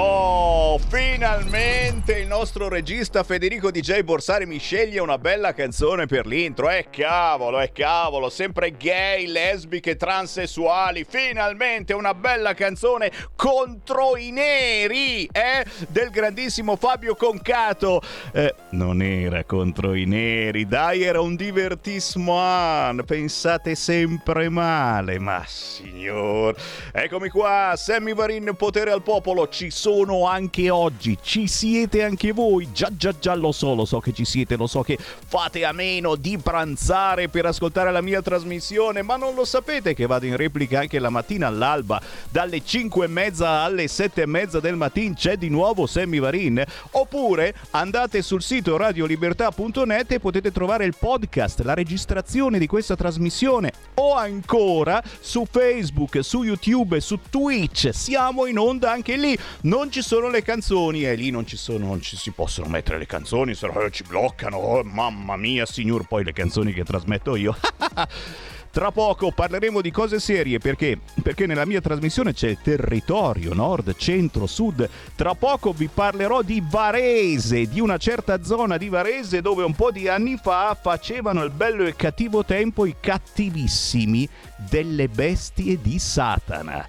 Oh, finalmente il nostro regista Federico DJ Borsari mi sceglie una bella canzone per l'intro. Eh cavolo, eh cavolo, sempre gay, lesbiche, transessuali. Finalmente una bella canzone contro i neri, eh? Del grandissimo Fabio Concato. Eh, non era contro i neri, dai, era un divertissement. Pensate sempre male, ma signor. Eccomi qua, Sammy Varin, potere al popolo. Ci sono anche oggi, ci siete anche voi, già già già lo so, lo so che ci siete, lo so che fate a meno di pranzare per ascoltare la mia trasmissione, ma non lo sapete che vado in replica anche la mattina all'alba, dalle 5 e mezza alle 7 e mezza del mattino c'è di nuovo Sammy Varin, oppure andate sul sito radiolibertà.net e potete trovare il podcast, la registrazione di questa trasmissione, o ancora su Facebook, su YouTube, su Twitch, siamo in onda anche lì non ci sono le canzoni e lì non ci sono, non ci si possono mettere le canzoni, se no ci bloccano. Oh, mamma mia, signor, poi le canzoni che trasmetto io. Tra poco parleremo di cose serie perché? Perché nella mia trasmissione c'è territorio, nord, centro, sud. Tra poco vi parlerò di Varese, di una certa zona di Varese dove un po' di anni fa facevano il bello e cattivo tempo i cattivissimi delle bestie di Satana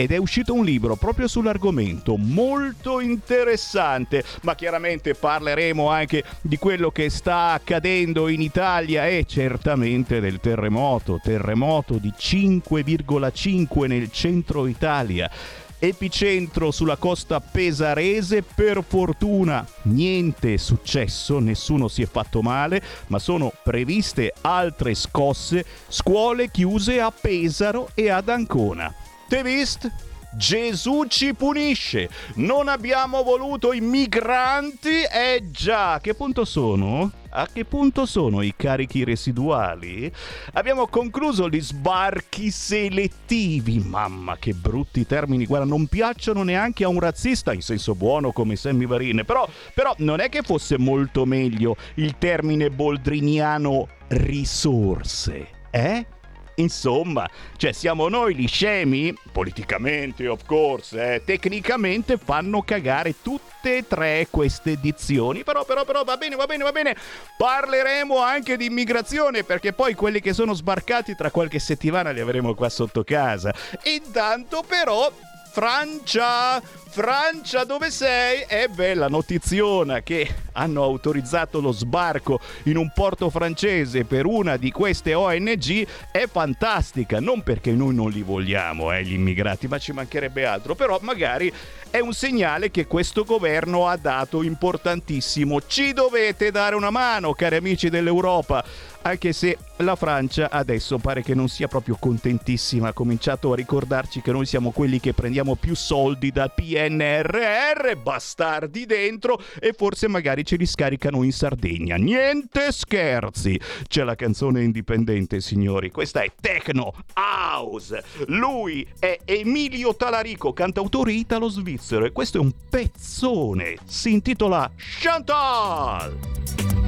ed è uscito un libro proprio sull'argomento molto interessante, ma chiaramente parleremo anche di quello che sta accadendo in Italia e certamente del terremoto, terremoto di 5,5 nel centro Italia epicentro sulla costa pesarese. Per fortuna niente è successo, nessuno si è fatto male, ma sono previste altre scosse, scuole chiuse a Pesaro e ad Ancona. Te vist? Gesù ci punisce. Non abbiamo voluto i migranti? Eh già, a che punto sono? A che punto sono i carichi residuali? Abbiamo concluso gli sbarchi selettivi. Mamma, che brutti termini. Guarda, non piacciono neanche a un razzista, in senso buono come Sammy Varine. Però, però non è che fosse molto meglio il termine boldriniano risorse. Eh? Insomma, cioè siamo noi gli scemi? Politicamente, of course, eh, tecnicamente fanno cagare tutte e tre queste edizioni. Però, però, però, va bene, va bene, va bene. Parleremo anche di immigrazione perché poi quelli che sono sbarcati tra qualche settimana li avremo qua sotto casa. Intanto però Francia, Francia dove sei? E beh, la notiziona che hanno autorizzato lo sbarco in un porto francese per una di queste ONG è fantastica, non perché noi non li vogliamo, eh, gli immigrati, ma ci mancherebbe altro, però magari è un segnale che questo governo ha dato importantissimo. Ci dovete dare una mano, cari amici dell'Europa anche se la Francia adesso pare che non sia proprio contentissima, ha cominciato a ricordarci che noi siamo quelli che prendiamo più soldi dal PNRR, bastardi dentro, e forse magari ce li scaricano in Sardegna. Niente scherzi! C'è la canzone indipendente, signori, questa è Techno House. Lui è Emilio Talarico, cantautore italo-svizzero, e questo è un pezzone, si intitola Chantal!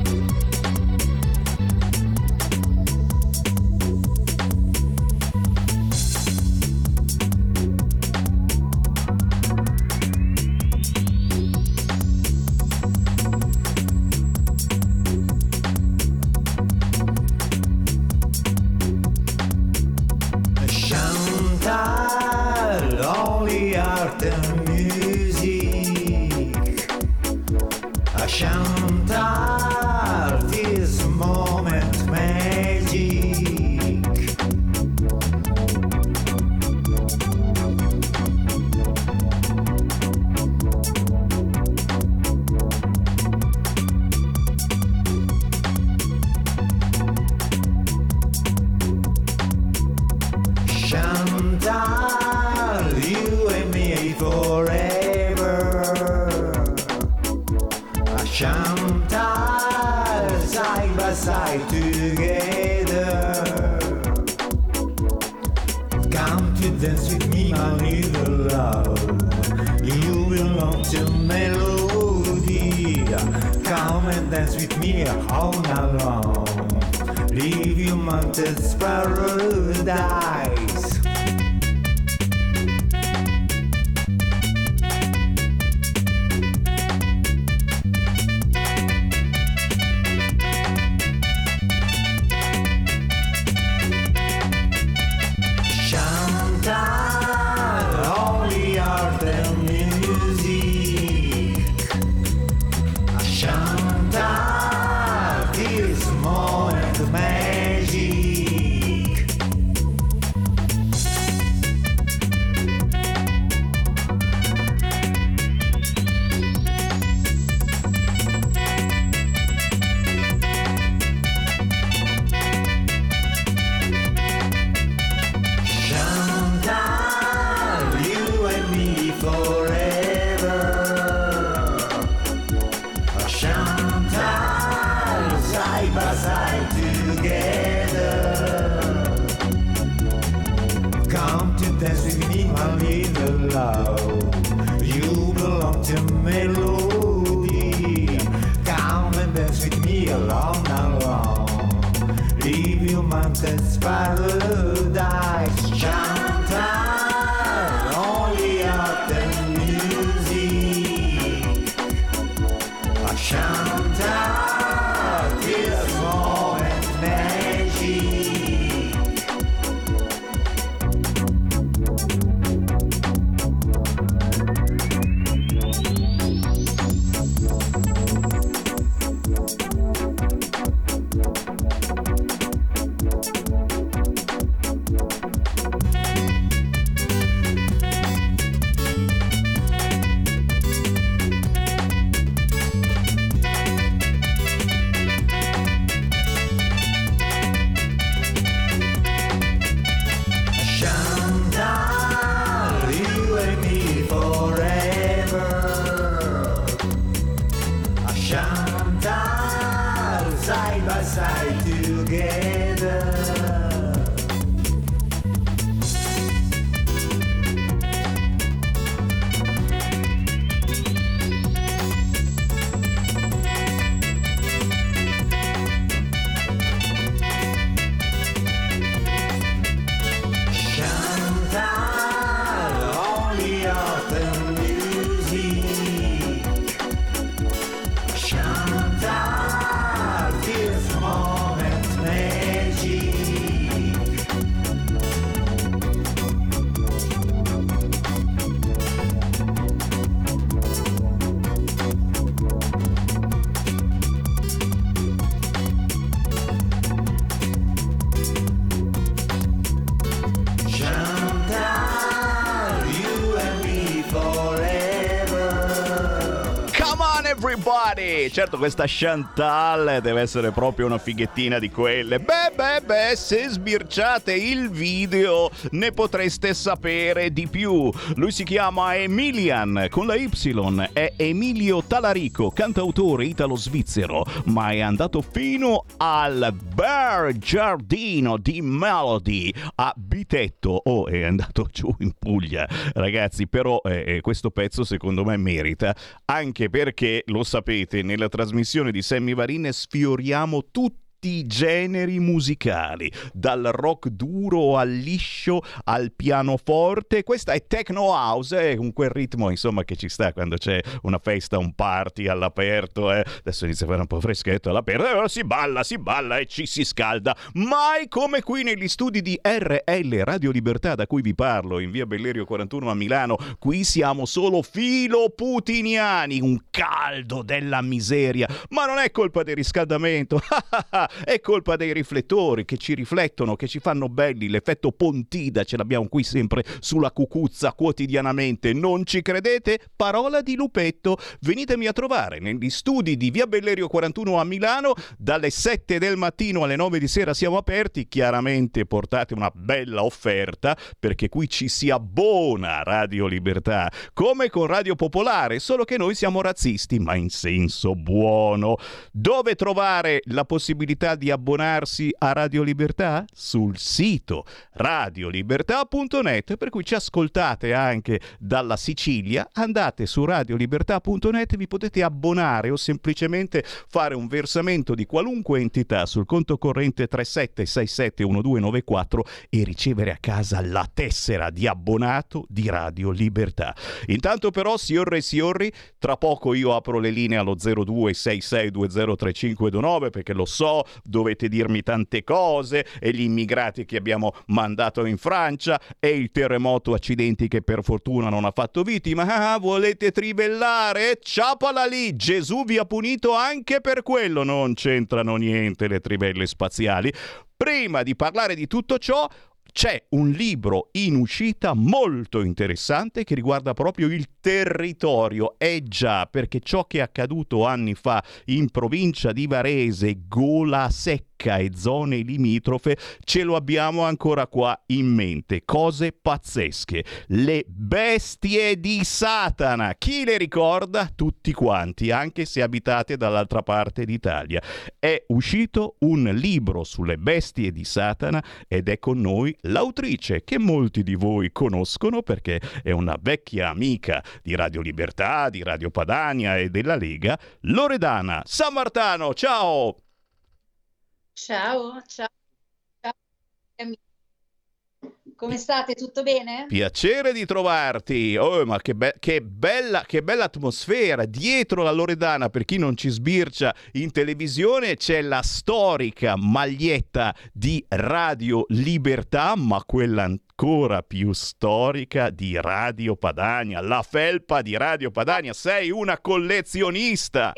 Certo questa Chantal deve essere proprio una fighettina di quelle. Beh, beh, beh, se sbirciate il video ne potreste sapere di più. Lui si chiama Emilian con la Y, è Emilio Talarico, cantautore italo-svizzero, ma è andato fino al Bar Giardino di Melody a Bitetto. Oh, è andato giù in Puglia, ragazzi, però eh, eh, questo pezzo secondo me merita, anche perché, lo sapete, nella trasmissione di Sammy Varin sfioriamo tutti i generi musicali, dal rock duro al liscio al pianoforte. Questa è techno house, eh, con quel ritmo insomma che ci sta quando c'è una festa, un party all'aperto. Eh. Adesso inizia a fare un po' freschetto all'aperto, eh, si balla, si balla e ci si scalda. Mai come qui negli studi di RL Radio Libertà da cui vi parlo, in via Bellerio 41 a Milano. Qui siamo solo filoputiniani, un caldo della miseria. Ma non è colpa del riscaldamento. È colpa dei riflettori che ci riflettono, che ci fanno belli. L'effetto Pontida ce l'abbiamo qui sempre sulla cucuzza quotidianamente. Non ci credete? Parola di lupetto. Venitemi a trovare negli studi di Via Bellerio 41 a Milano. Dalle 7 del mattino alle 9 di sera siamo aperti. Chiaramente portate una bella offerta perché qui ci si abbona Radio Libertà. Come con Radio Popolare, solo che noi siamo razzisti, ma in senso buono. Dove trovare la possibilità di abbonarsi a Radio Libertà? Sul sito radiolibertà.net, per cui ci ascoltate anche dalla Sicilia, andate su radiolibertà.net, vi potete abbonare o semplicemente fare un versamento di qualunque entità sul conto corrente 37671294 e ricevere a casa la tessera di abbonato di Radio Libertà. Intanto però, signore e signori, tra poco io apro le linee allo 0266203529 perché lo so, dovete dirmi tante cose e gli immigrati che abbiamo mandato in Francia e il terremoto accidenti che per fortuna non ha fatto vittima. Ah, volete trivellare? Ciapala lì! Gesù vi ha punito anche per quello. Non c'entrano niente le trivelle spaziali. Prima di parlare di tutto ciò, c'è un libro in uscita molto interessante che riguarda proprio il territorio. Eh già, perché ciò che è accaduto anni fa in provincia di Varese, Gola Secca e zone limitrofe ce lo abbiamo ancora qua in mente. Cose pazzesche. Le bestie di Satana. Chi le ricorda? Tutti quanti, anche se abitate dall'altra parte d'Italia. È uscito un libro sulle bestie di Satana ed è con noi l'autrice che molti di voi conoscono perché è una vecchia amica di Radio Libertà, di Radio Padania e della Lega, Loredana San Martano. Ciao! Ciao, ciao, ciao amici. Come state? Tutto bene? Piacere di trovarti. Oh, ma che, be- che bella, che bella atmosfera. Dietro la Loredana, per chi non ci sbircia in televisione, c'è la storica maglietta di Radio Libertà, ma quella ancora più storica di Radio Padania. La felpa di Radio Padania. Sei una collezionista.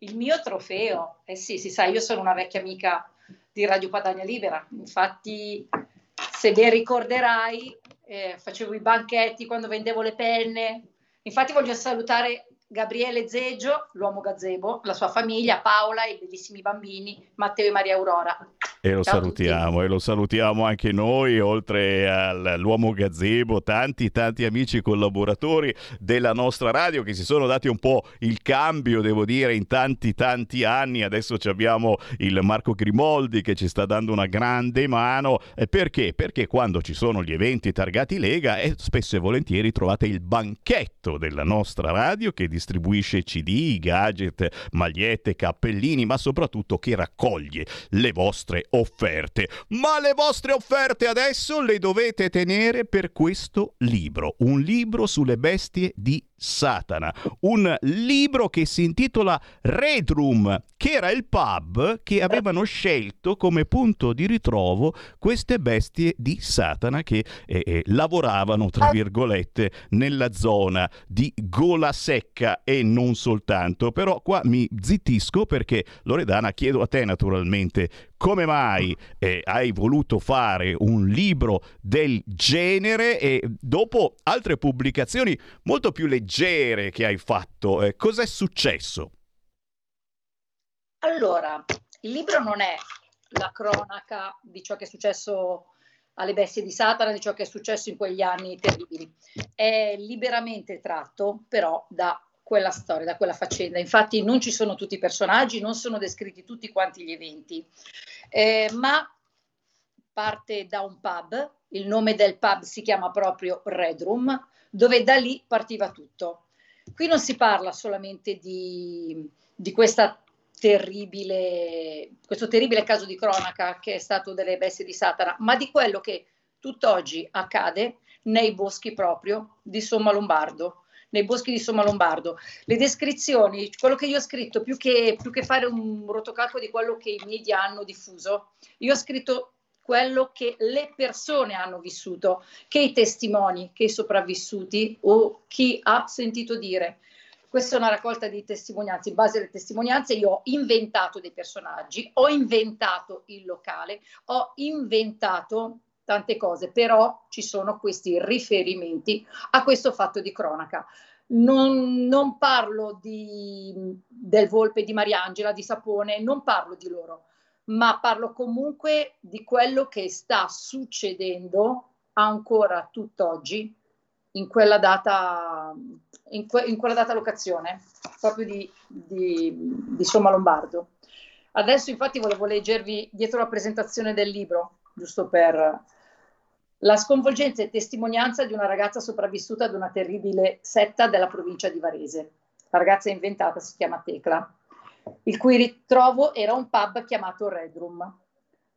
Il mio trofeo. Eh sì, si sa, io sono una vecchia amica di Radio Padania Libera. Infatti, se ben ricorderai, eh, facevo i banchetti quando vendevo le penne. Infatti voglio salutare Gabriele Zeggio, l'uomo gazebo, la sua famiglia, Paola, i bellissimi bambini, Matteo e Maria Aurora. E lo Ciao salutiamo, e lo salutiamo anche noi, oltre all'uomo gazebo, tanti tanti amici collaboratori della nostra radio che si sono dati un po' il cambio, devo dire, in tanti tanti anni. Adesso ci abbiamo il Marco Grimoldi che ci sta dando una grande mano. Eh, Perché? Perché quando ci sono gli eventi targati Lega, eh, spesso e volentieri trovate il banchetto della nostra radio che distribuisce CD, gadget, magliette, cappellini, ma soprattutto che raccoglie le vostre offerte. Ma le vostre offerte adesso le dovete tenere per questo libro, un libro sulle bestie di Satana, un libro che si intitola Red Room, che era il pub che avevano scelto come punto di ritrovo queste bestie di Satana che eh, eh, lavoravano, tra virgolette, nella zona di Gola Secca e non soltanto. Però qua mi zittisco perché Loredana chiedo a te naturalmente come mai eh, hai voluto fare un libro del genere e dopo altre pubblicazioni molto più leggere che hai fatto, eh, cos'è successo? Allora, il libro non è la cronaca di ciò che è successo alle bestie di Satana, di ciò che è successo in quegli anni terribili. È liberamente tratto però da quella storia, da quella faccenda. Infatti non ci sono tutti i personaggi, non sono descritti tutti quanti gli eventi, eh, ma parte da un pub, il nome del pub si chiama proprio Red Room, dove da lì partiva tutto. Qui non si parla solamente di, di terribile, questo terribile caso di cronaca che è stato delle bestie di Satana, ma di quello che tutt'oggi accade nei boschi proprio di Somma Lombardo, nei boschi di Somma Lombardo. Le descrizioni, quello che io ho scritto, più che, più che fare un rotocalco di quello che i media hanno diffuso, io ho scritto quello che le persone hanno vissuto, che i testimoni, che i sopravvissuti o chi ha sentito dire. Questa è una raccolta di testimonianze, in base alle testimonianze io ho inventato dei personaggi, ho inventato il locale, ho inventato tante cose, però ci sono questi riferimenti a questo fatto di cronaca. Non, non parlo di, del Volpe di Mariangela, di Sapone, non parlo di loro, ma parlo comunque di quello che sta succedendo ancora tutt'oggi in quella data, in, que- in quella data locazione, proprio di, di, di Somma Lombardo. Adesso infatti volevo leggervi dietro la presentazione del libro, giusto per la sconvolgente testimonianza di una ragazza sopravvissuta ad una terribile setta della provincia di Varese. La ragazza inventata si chiama Tecla, il cui ritrovo era un pub chiamato Red Room.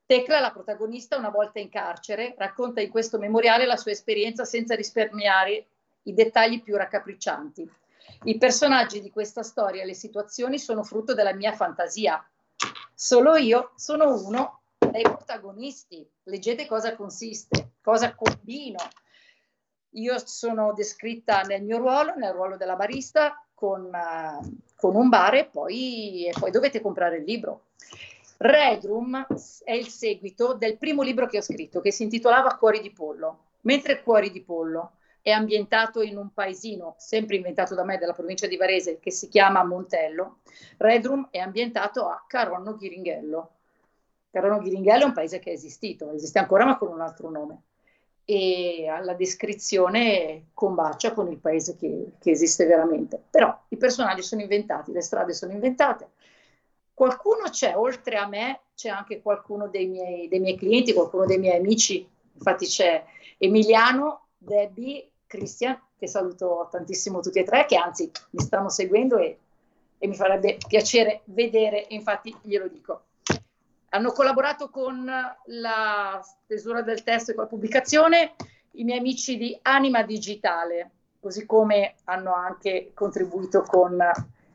Tecla, la protagonista, una volta in carcere, racconta in questo memoriale la sua esperienza senza risparmiare i dettagli più raccapriccianti. I personaggi di questa storia e le situazioni sono frutto della mia fantasia. Solo io sono uno dei protagonisti. Leggete cosa consiste, cosa combino. Io sono descritta nel mio ruolo, nel ruolo della barista, con, uh, con un bar e poi, e poi dovete comprare il libro. Red Room è il seguito del primo libro che ho scritto, che si intitolava Cuori di pollo. Mentre Cuori di pollo è ambientato in un paesino, sempre inventato da me, della provincia di Varese, che si chiama Montello, Red Room è ambientato a Caronno Ghiringhello. Caronno Ghiringhello è un paese che è esistito, esiste ancora ma con un altro nome. E la descrizione combacia con il paese che, che esiste veramente. Però i personaggi sono inventati, le strade sono inventate, qualcuno c'è, oltre a me, c'è anche qualcuno dei miei, dei miei, clienti, qualcuno dei miei amici, infatti c'è Emiliano, Debbie, Christian, che saluto tantissimo tutti e tre, che anzi mi stanno seguendo e, e mi farebbe piacere vedere, infatti glielo dico. Hanno collaborato con la stesura del testo e con la pubblicazione i miei amici di Anima Digitale, così come hanno anche contribuito con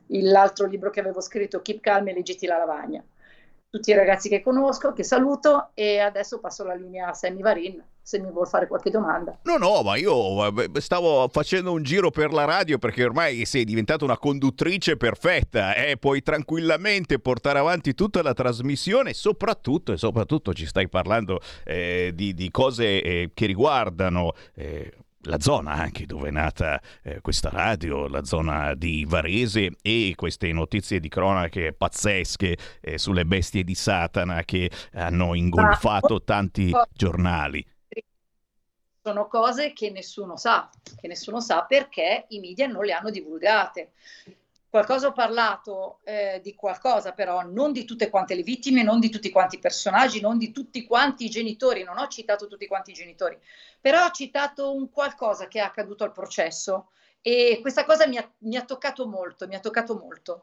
l'altro libro che avevo scritto, Keep Calm e leggiti la lavagna. Tutti i ragazzi che conosco, che saluto e adesso passo la linea a Sammy Varin se mi vuol fare qualche domanda. No, no, ma io stavo facendo un giro per la radio perché ormai sei diventata una conduttrice perfetta e eh? puoi tranquillamente portare avanti tutta la trasmissione, soprattutto e soprattutto ci stai parlando eh, di, di, cose eh, che riguardano eh, la zona anche dove è nata eh, questa radio, la zona di Varese e queste notizie di cronache pazzesche eh, sulle bestie di Satana che hanno ingolfato tanti giornali. Sono cose che nessuno sa, che nessuno sa perché i media non le hanno divulgate qualcosa ho parlato eh, di qualcosa, però non di tutte quante le vittime, non di tutti quanti i personaggi, non di tutti quanti i genitori, non ho citato tutti quanti i genitori, però ho citato un qualcosa che è accaduto al processo e questa cosa mi ha, mi ha toccato molto, mi ha toccato molto.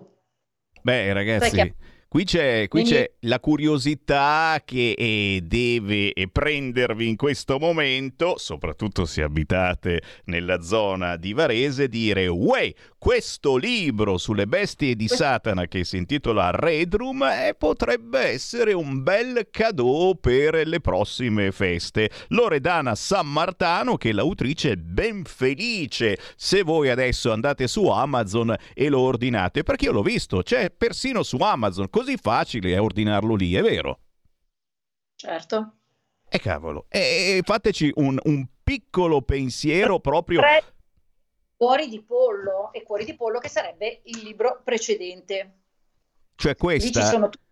Beh, ragazzi, Qui c'è, qui c'è, la curiosità che eh, deve eh, prendervi in questo momento, soprattutto se abitate nella zona di Varese, dire Uè, questo libro sulle bestie di Satana che si intitola Red Room eh, potrebbe essere un bel cadeau per le prossime feste. Loredana San Martano, che l'autrice è ben felice se voi adesso andate su Amazon e lo ordinate, perché io l'ho visto, c'è persino su Amazon così facile è ordinarlo lì, è vero? Certo. E cavolo, e fateci un, un piccolo pensiero proprio... Cuori di pollo, e Cuori di pollo che sarebbe il libro precedente. Cioè questa... Lì ci sono tutti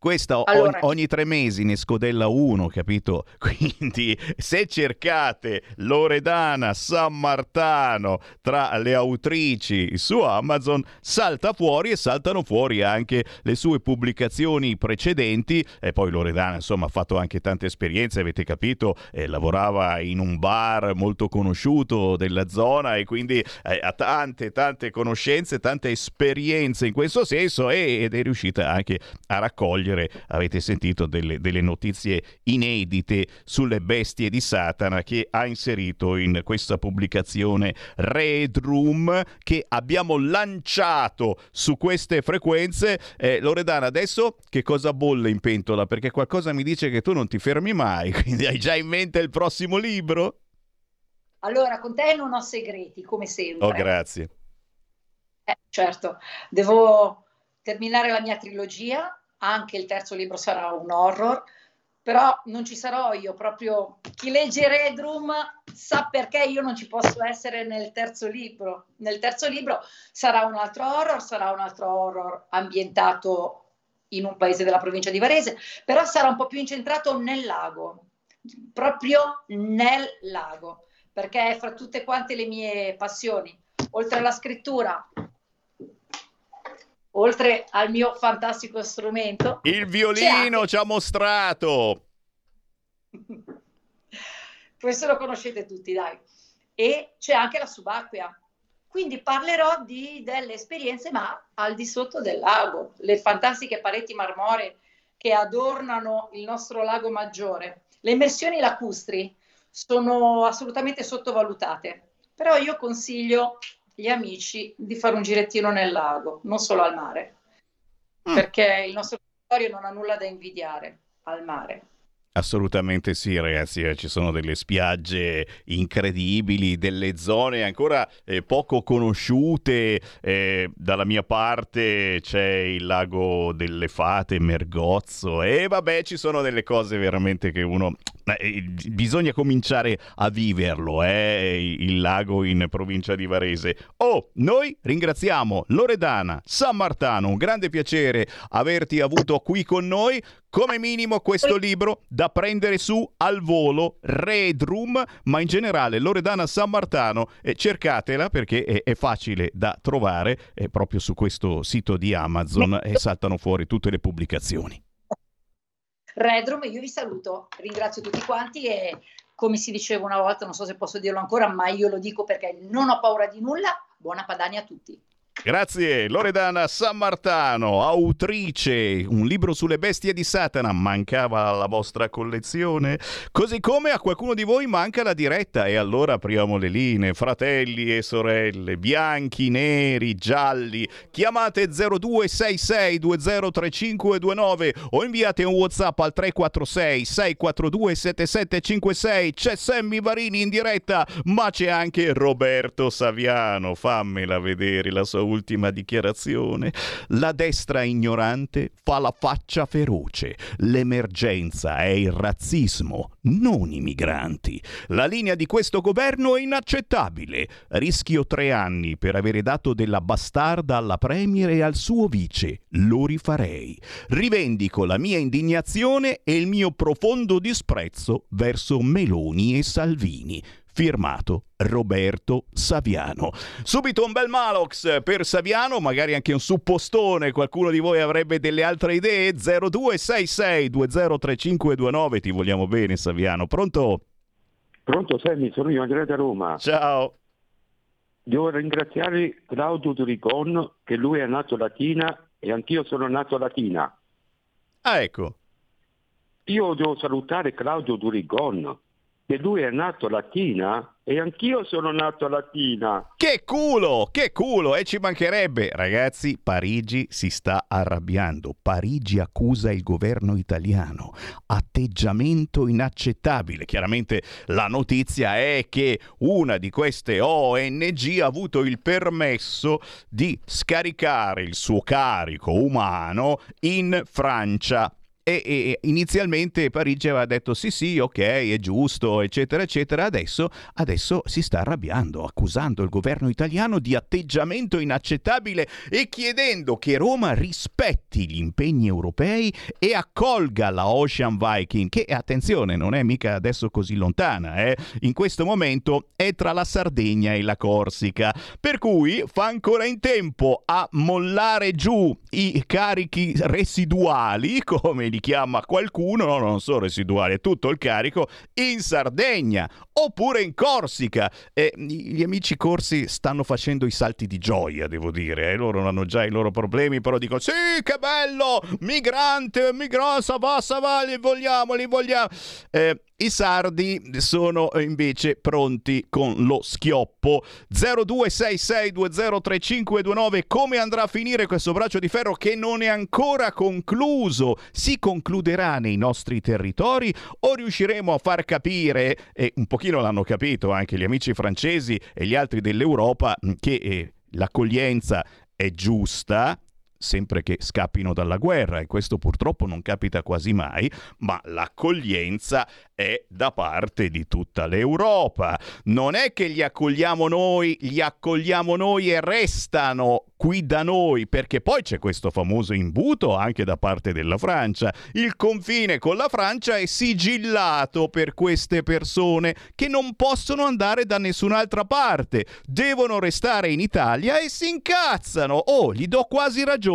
questa allora, ogni, ogni, tre mesi ne scodella uno, capito? Quindi se cercate Loredana San Martano tra le autrici su Amazon, salta fuori e saltano fuori anche le sue pubblicazioni precedenti. E poi Loredana, insomma, ha fatto anche tante esperienze, avete capito? Eh, lavorava in un bar molto conosciuto della zona e quindi eh, ha tante, tante conoscenze, tante esperienze in questo senso e, ed è riuscita anche a raccogliere leggere, avete sentito delle, delle notizie inedite sulle bestie di Satana che ha inserito in questa pubblicazione Red Room che abbiamo lanciato su queste frequenze. Eh, Loredana, adesso che cosa bolle in pentola? Perché qualcosa mi dice che tu non ti fermi mai, quindi hai già in mente il prossimo libro? Allora, con te non ho segreti, come sempre. Oh, grazie. Eh, certo, devo terminare la mia trilogia anche il terzo libro sarà un horror, però non ci sarò io, proprio chi legge Redroom sa perché io non ci posso essere nel terzo libro. Nel terzo libro sarà un altro horror, sarà un altro horror ambientato in un paese della provincia di Varese, però sarà un po' più incentrato nel lago, proprio nel lago, perché fra tutte quante le mie passioni, oltre alla scrittura, oltre al mio fantastico strumento. Il violino ci ha mostrato. Questo lo conoscete tutti, dai. E c'è anche la subacquea. Quindi parlerò di, delle esperienze, ma al di sotto del lago, le fantastiche pareti marmoree che adornano il nostro lago maggiore. Le immersioni lacustri sono assolutamente sottovalutate, però io consiglio gli amici di fare un girettino nel lago, non solo al mare, mm. perché il nostro territorio non ha nulla da invidiare al mare. Assolutamente sì, ragazzi, eh, ci sono delle spiagge incredibili, delle zone ancora eh, poco conosciute. Eh, dalla mia parte c'è il lago delle Fate, Mergozzo e vabbè, ci sono delle cose veramente che uno eh, bisogna cominciare a viverlo, eh, il lago in provincia di Varese. Oh, noi ringraziamo Loredana San Martano, un grande piacere averti avuto qui con noi. Come minimo questo libro da prendere su al volo, Red Room, ma in generale Loredana San Martano, eh, cercatela perché è, è, facile da trovare eh, proprio su questo sito di Amazon e saltano fuori tutte le pubblicazioni. Redrum, io vi saluto, ringrazio tutti quanti e come si diceva una volta, non so se posso dirlo ancora, ma io lo dico perché non ho paura di nulla, buona Padania a tutti. Grazie. Loredana San Martano, autrice, un libro sulle bestie di Satana, mancava alla vostra collezione? Così come a qualcuno di voi manca la diretta. E allora apriamo le linee, fratelli e sorelle, bianchi, neri, gialli, chiamate 0266203529 o inviate un Whatsapp al 346 642 7756, c'è Sammy Varini in diretta, ma c'è anche Roberto Saviano, fammela vedere la sua ultima dichiarazione. La destra ignorante fa la faccia feroce. L'emergenza è il razzismo, non i migranti. La linea di questo governo è inaccettabile. Rischio tre anni per avere dato della bastarda alla Premier e al suo vice. Lo rifarei. Rivendico la mia indignazione e il mio profondo disprezzo verso Meloni e Salvini. Firmato Roberto Saviano. Subito un bel Malox per Saviano, magari anche un suppostone. Qualcuno di voi avrebbe delle altre idee? 0266203529. Ti vogliamo bene, Saviano. Pronto? Pronto Sammy, sono io Andrea da Roma. Ciao. Devo ringraziare Claudio Duricon che lui è nato latina e anch'io sono nato latina. Ah, ecco. Io devo salutare Claudio Duricon che lui è nato latina e anch'io sono nato latina. Che culo, che culo, e ci mancherebbe. Ragazzi, Parigi si sta arrabbiando. Parigi accusa il governo italiano. Atteggiamento inaccettabile. Chiaramente la notizia è che una di queste ONG ha avuto il permesso di scaricare il suo carico umano in Francia e, e, inizialmente Parigi aveva detto sì sì ok è giusto eccetera eccetera adesso, adesso si sta arrabbiando accusando il governo italiano di atteggiamento inaccettabile e chiedendo che Roma rispetti gli impegni europei e accolga la Ocean Viking che attenzione non è mica adesso così lontana eh? in questo momento è tra la Sardegna e la Corsica per cui fa ancora in tempo a mollare giù i carichi residuali come li chiama qualcuno, no, non sono residuali, è tutto il carico, in Sardegna oppure in Corsica. E gli amici corsi stanno facendo i salti di gioia, devo dire, eh? loro hanno già i loro problemi, però dicono sì, che bello, migrante, migrante, va, va, li vogliamo, li vogliamo. Eh, i sardi sono invece pronti con lo schioppo. 0266203529. Come andrà a finire questo braccio di ferro che non è ancora concluso? Si concluderà nei nostri territori o riusciremo a far capire, e un pochino l'hanno capito anche gli amici francesi e gli altri dell'Europa, che eh, l'accoglienza è giusta, sempre che scappino dalla guerra e questo purtroppo non capita quasi mai, ma l'accoglienza è da parte di tutta l'Europa. Non è che li accogliamo noi, li accogliamo noi e restano qui da noi, perché poi c'è questo famoso imbuto anche da parte della Francia. Il confine con la Francia è sigillato per queste persone che non possono andare da nessun'altra parte, devono restare in Italia e si incazzano. Oh, gli do quasi ragione,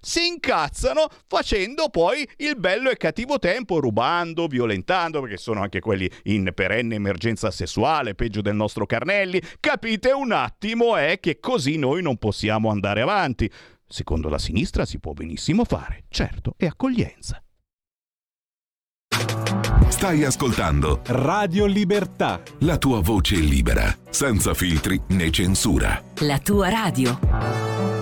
si incazzano facendo poi il bello e cattivo tempo, rubando, violentando, perché sono anche quelli in perenne emergenza sessuale, peggio del nostro Carnelli. Capite un attimo è che così noi non possiamo andare avanti. Secondo la sinistra si può benissimo fare, certo, è accoglienza. Stai ascoltando Radio Libertà. la tua voce libera, senza filtri né censura. La tua radio.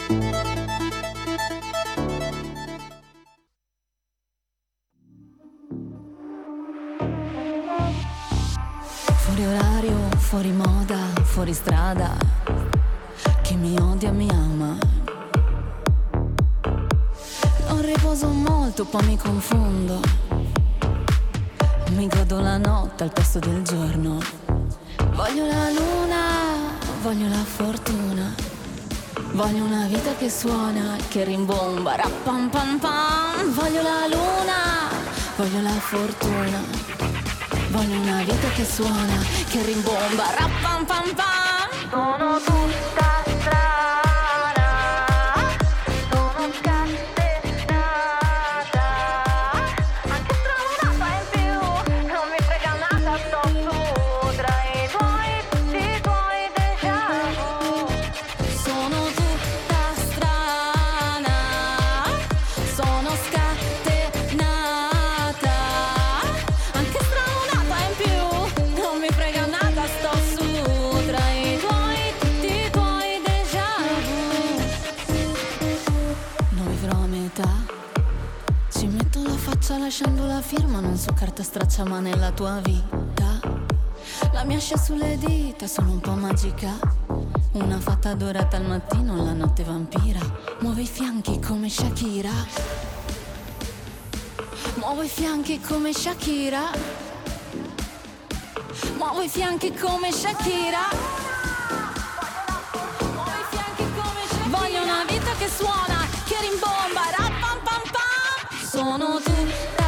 Fuori strada. Chi mi odia mi ama. Non riposo molto, poi mi confondo. Mi godo la notte al posto del giorno. Voglio la luna, voglio la fortuna. Voglio una vita che suona, che rimbomba, rappam pam pam. Voglio la luna, voglio la fortuna. Voglio una vita che suona, che rimbomba, rappam pam pam. Sono tutta lasciando la firma, non so carta straccia ma nella tua vita. La mia scia sulle dita, sono un po' magica. Una fatta dorata al mattino, la notte vampira. Muove i fianchi come Shakira. Muovo i fianchi come Shakira. Muovo i fianchi come Shakira. Muovo i fianchi come Shakira. Voglio una vita che suona, che rimbomba, rappam pam pam. Sono tutta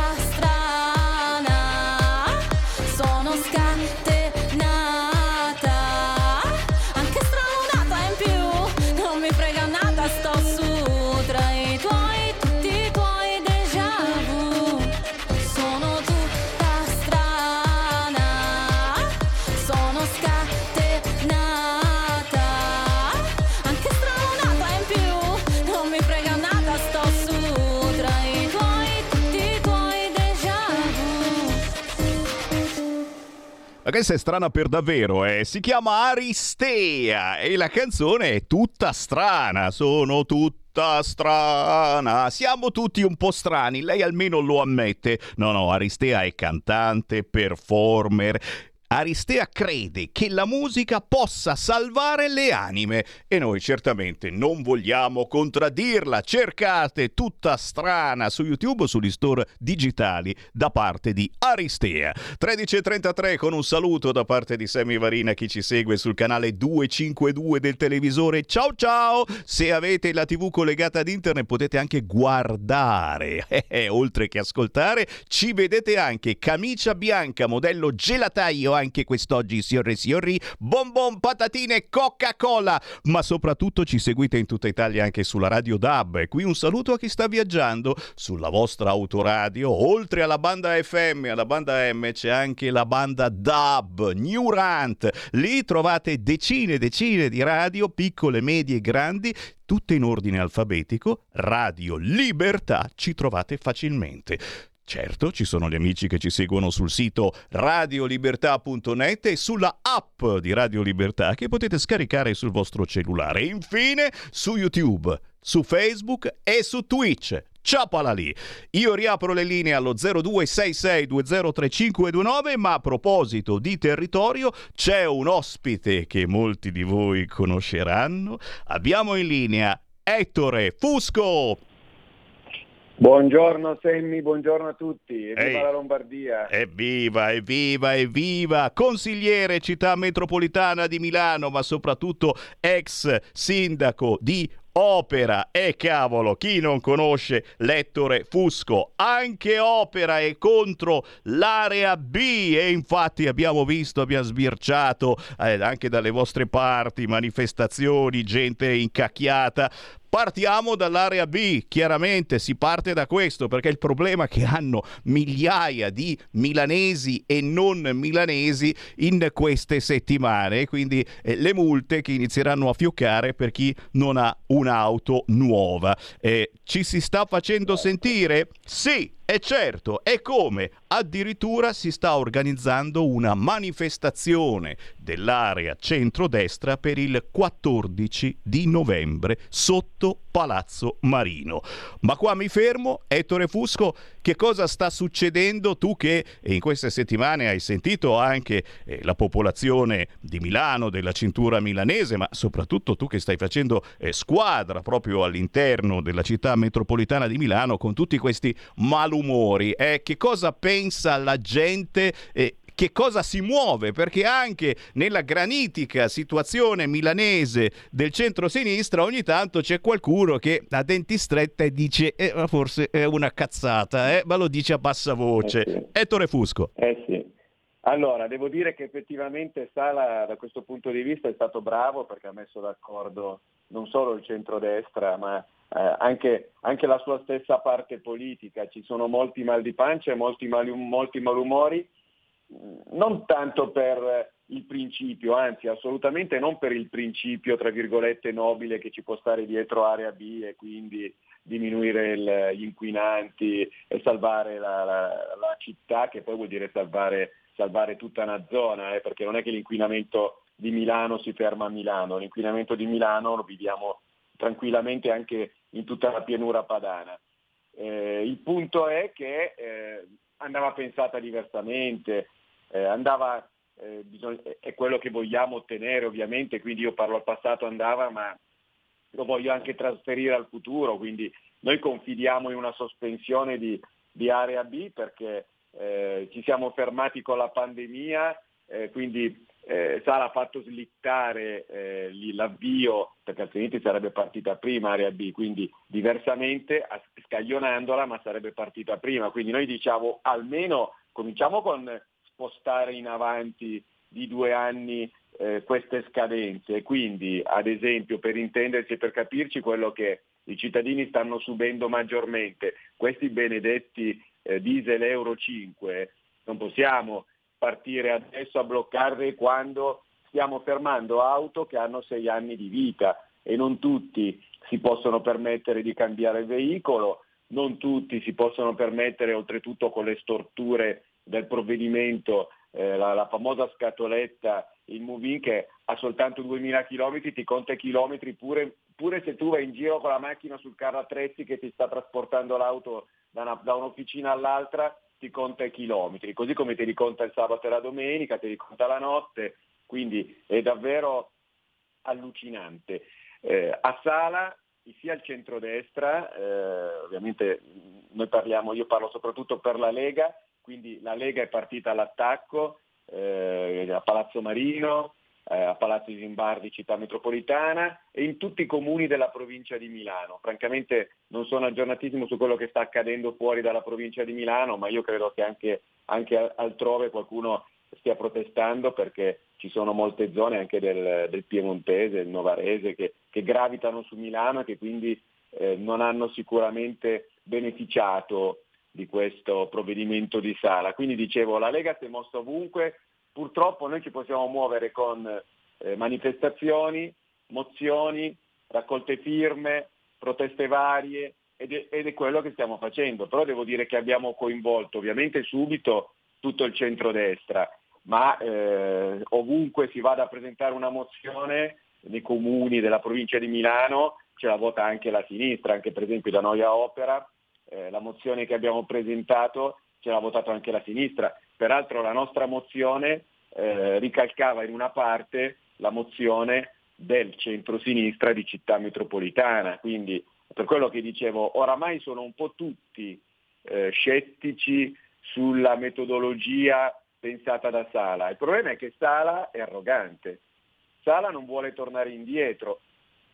questa è strana per davvero, eh. Si chiama Aristea e la canzone è tutta strana. Sono tutta strana. Siamo tutti un po' strani, lei almeno lo ammette. No, no, Aristea è cantante, performer. Aristea crede che la musica possa salvare le anime e noi certamente non vogliamo contraddirla. Cercate tutta strana su YouTube o sugli store digitali da parte di Aristea. 13.33 con un saluto da parte di Sammy Varina chi ci segue sul canale 252 del televisore. Ciao ciao! Se avete la TV collegata ad internet potete anche guardare, eh, eh, oltre che ascoltare, ci vedete anche camicia bianca modello gelataio anche quest'oggi, signore e signori, bonbon, patatine, Coca-Cola, ma soprattutto ci seguite in tutta Italia anche sulla radio DAB. E qui un saluto a chi sta viaggiando sulla vostra autoradio, oltre alla banda FM, alla banda M c'è anche la banda DAB, New Rant. Lì trovate decine e decine di radio, piccole, medie e grandi, tutte in ordine alfabetico. Radio Libertà ci trovate facilmente. Certo, ci sono gli amici che ci seguono sul sito radiolibertà.net e sulla app di Radio Libertà che potete scaricare sul vostro cellulare. E infine su YouTube, su Facebook e su Twitch. Ciapala lì! Io riapro le linee allo 0266203529, ma a proposito di territorio c'è un ospite che molti di voi conosceranno. Abbiamo in linea Ettore Fusco. Buongiorno Semmi, buongiorno a tutti, evviva Ehi. la Lombardia. Evviva, evviva, evviva! Consigliere città metropolitana di Milano, ma soprattutto ex sindaco di Opera. E cavolo, chi non conosce l'Ettore Fusco? Anche Opera è contro l'area B e infatti abbiamo visto, abbiamo sbirciato eh, anche dalle vostre parti manifestazioni, gente incacchiata. Partiamo dall'area B, chiaramente si parte da questo perché il problema che hanno migliaia di milanesi e non milanesi in queste settimane, quindi eh, le multe che inizieranno a fioccare per chi non ha un'auto nuova. Eh, ci si sta facendo sentire? Sì, e certo, e come? Addirittura si sta organizzando una manifestazione dell'area centrodestra per il 14 di novembre sotto Palazzo Marino. Ma qua mi fermo, Ettore Fusco, che cosa sta succedendo? Tu che in queste settimane hai sentito anche eh, la popolazione di Milano, della cintura milanese, ma soprattutto tu che stai facendo eh, squadra proprio all'interno della città metropolitana di Milano con tutti questi malumori. Eh, che cosa pensa la gente? Eh, che cosa si muove, perché anche nella granitica situazione milanese del centro-sinistra ogni tanto c'è qualcuno che a denti stretta e dice eh, forse è una cazzata, eh, ma lo dice a bassa voce. Eh sì. Ettore Fusco. Eh sì. Allora, devo dire che effettivamente Sala da questo punto di vista è stato bravo perché ha messo d'accordo non solo il centrodestra, ma eh, anche, anche, la sua stessa parte politica. Ci sono molti mal di pancia e molti, mal, molti malumori non tanto per il principio, anzi assolutamente non per il principio, tra virgolette, nobile che ci può stare dietro area B e quindi diminuire il, gli inquinanti e salvare la, la, la, città, che poi vuol dire salvare, salvare tutta una zona, eh, perché non è che l'inquinamento di Milano si ferma a Milano, l'inquinamento di Milano lo viviamo tranquillamente anche in tutta la pianura padana. Eh, il punto è che eh, andava pensata diversamente, eh, andava, eh, bisogna, è quello che vogliamo ottenere ovviamente, quindi io parlo al passato andava, ma lo voglio anche trasferire al futuro, quindi noi confidiamo in una sospensione di, di area B perché eh, ci siamo fermati con la pandemia, eh, quindi eh, Sala ha fatto slittare eh, l'avvio perché altrimenti sarebbe partita prima area B, quindi diversamente scaglionandola ma sarebbe partita prima, quindi noi diciamo almeno cominciamo con spostare in avanti di due anni eh, queste scadenze. Quindi, ad esempio, per intenderci e per capirci quello che i cittadini stanno subendo maggiormente, questi benedetti eh, diesel Euro 5, non possiamo partire adesso a bloccarli quando stiamo fermando auto che hanno sei anni di vita e non tutti si possono permettere di cambiare il veicolo, non tutti si possono permettere oltretutto con le storture del provvedimento, eh, la, la, famosa scatoletta, il Movin che ha soltanto 2000 km, ti conta i chilometri pure, pure, se tu vai in giro con la macchina sul carro attrezzi che ti sta trasportando l'auto da, una, da un'officina all'altra, ti conta i chilometri, così come ti riconta il sabato e la domenica, ti riconta la notte, quindi è davvero allucinante. Eh, a Sala sia il centrodestra, eh, ovviamente noi parliamo, io parlo soprattutto per la Lega, quindi la Lega è partita all'attacco eh, a Palazzo Marino, eh, a Palazzo di Zimbardi, città metropolitana e in tutti i comuni della provincia di Milano. Francamente non sono aggiornatissimo su quello che sta accadendo fuori dalla provincia di Milano, ma io credo che anche, anche altrove qualcuno stia protestando perché ci sono molte zone anche del, del Piemontese, del Novarese che, che, gravitano su Milano e che quindi eh, non hanno sicuramente beneficiato di questo provvedimento di sala. Quindi dicevo, la Lega si è mossa ovunque, purtroppo noi ci possiamo muovere con eh, manifestazioni, mozioni, raccolte firme, proteste varie ed è, ed è, quello che stiamo facendo. Però devo dire che abbiamo coinvolto ovviamente subito tutto il centrodestra, ma eh, ovunque si vada a presentare una mozione nei comuni della provincia di Milano ce la vota anche la sinistra, anche per esempio da noi a Opera eh, la mozione che abbiamo presentato ce l'ha votato anche la sinistra. Peraltro la nostra mozione eh, ricalcava in una parte la mozione del centro-sinistra di città metropolitana, quindi per quello che dicevo, oramai sono un po' tutti eh, scettici sulla metodologia pensata da Sala. Il problema è che Sala è arrogante, Sala non vuole tornare indietro,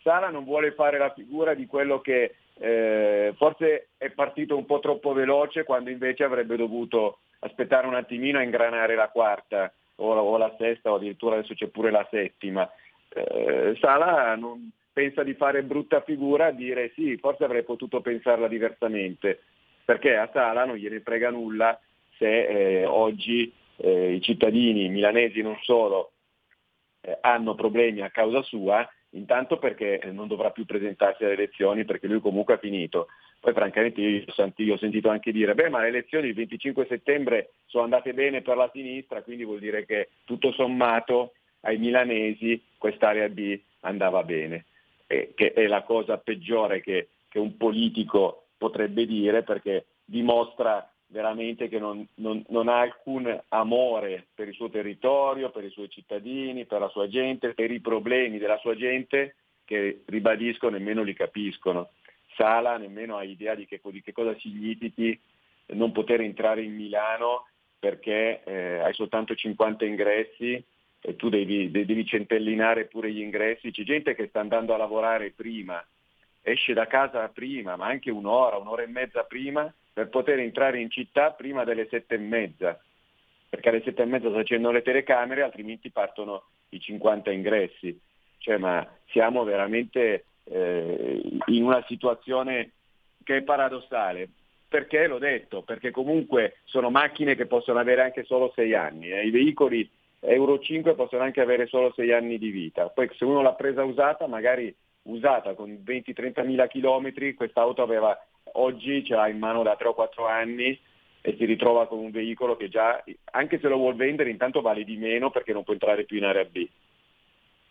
Sala non vuole fare la figura di quello che eh, forse è partito un po' troppo veloce quando invece avrebbe dovuto aspettare un attimino a ingranare la quarta o la, o la sesta o addirittura adesso c'è pure la settima. Eh, Sala non, pensa di fare brutta figura a dire sì, forse avrei potuto pensarla diversamente, perché a Sala non gliene frega nulla se eh, oggi eh, i cittadini milanesi non solo eh, hanno problemi a causa sua, intanto perché non dovrà più presentarsi alle elezioni perché lui comunque ha finito. Poi francamente io, ho sentito anche dire, beh ma le elezioni il 25 settembre sono andate bene per la sinistra, quindi vuol dire che tutto sommato ai milanesi quest'area B andava bene. eh, che è la cosa peggiore che, che un politico potrebbe dire perché dimostra veramente che non, non, non, ha alcun amore per il suo territorio, per i suoi cittadini, per la sua gente, per i problemi della sua gente che ribadisco nemmeno li capiscono. Sala nemmeno ha idea di che, di che cosa significhi non poter entrare in Milano perché eh, hai soltanto 50 ingressi e tu devi, devi centellinare pure gli ingressi. C'è gente che sta andando a lavorare prima, esce da casa prima, ma anche un'ora, un'ora e mezza prima per poter entrare in città prima delle sette e mezza, perché alle sette e mezza si accendono le telecamere, altrimenti partono i 50 ingressi. Cioè, ma siamo veramente eh, in una situazione che è paradossale. Perché l'ho detto? Perché comunque sono macchine che possono avere anche solo sei anni. Eh. I veicoli Euro 5 possono anche avere solo sei anni di vita. Poi se uno l'ha presa usata, magari usata con 20-30 mila chilometri, quest'auto aveva oggi ce l'ha in mano da 3 o 4 anni e si ritrova con un veicolo che già, anche se lo vuol vendere, intanto vale di meno perché non può entrare più in area B.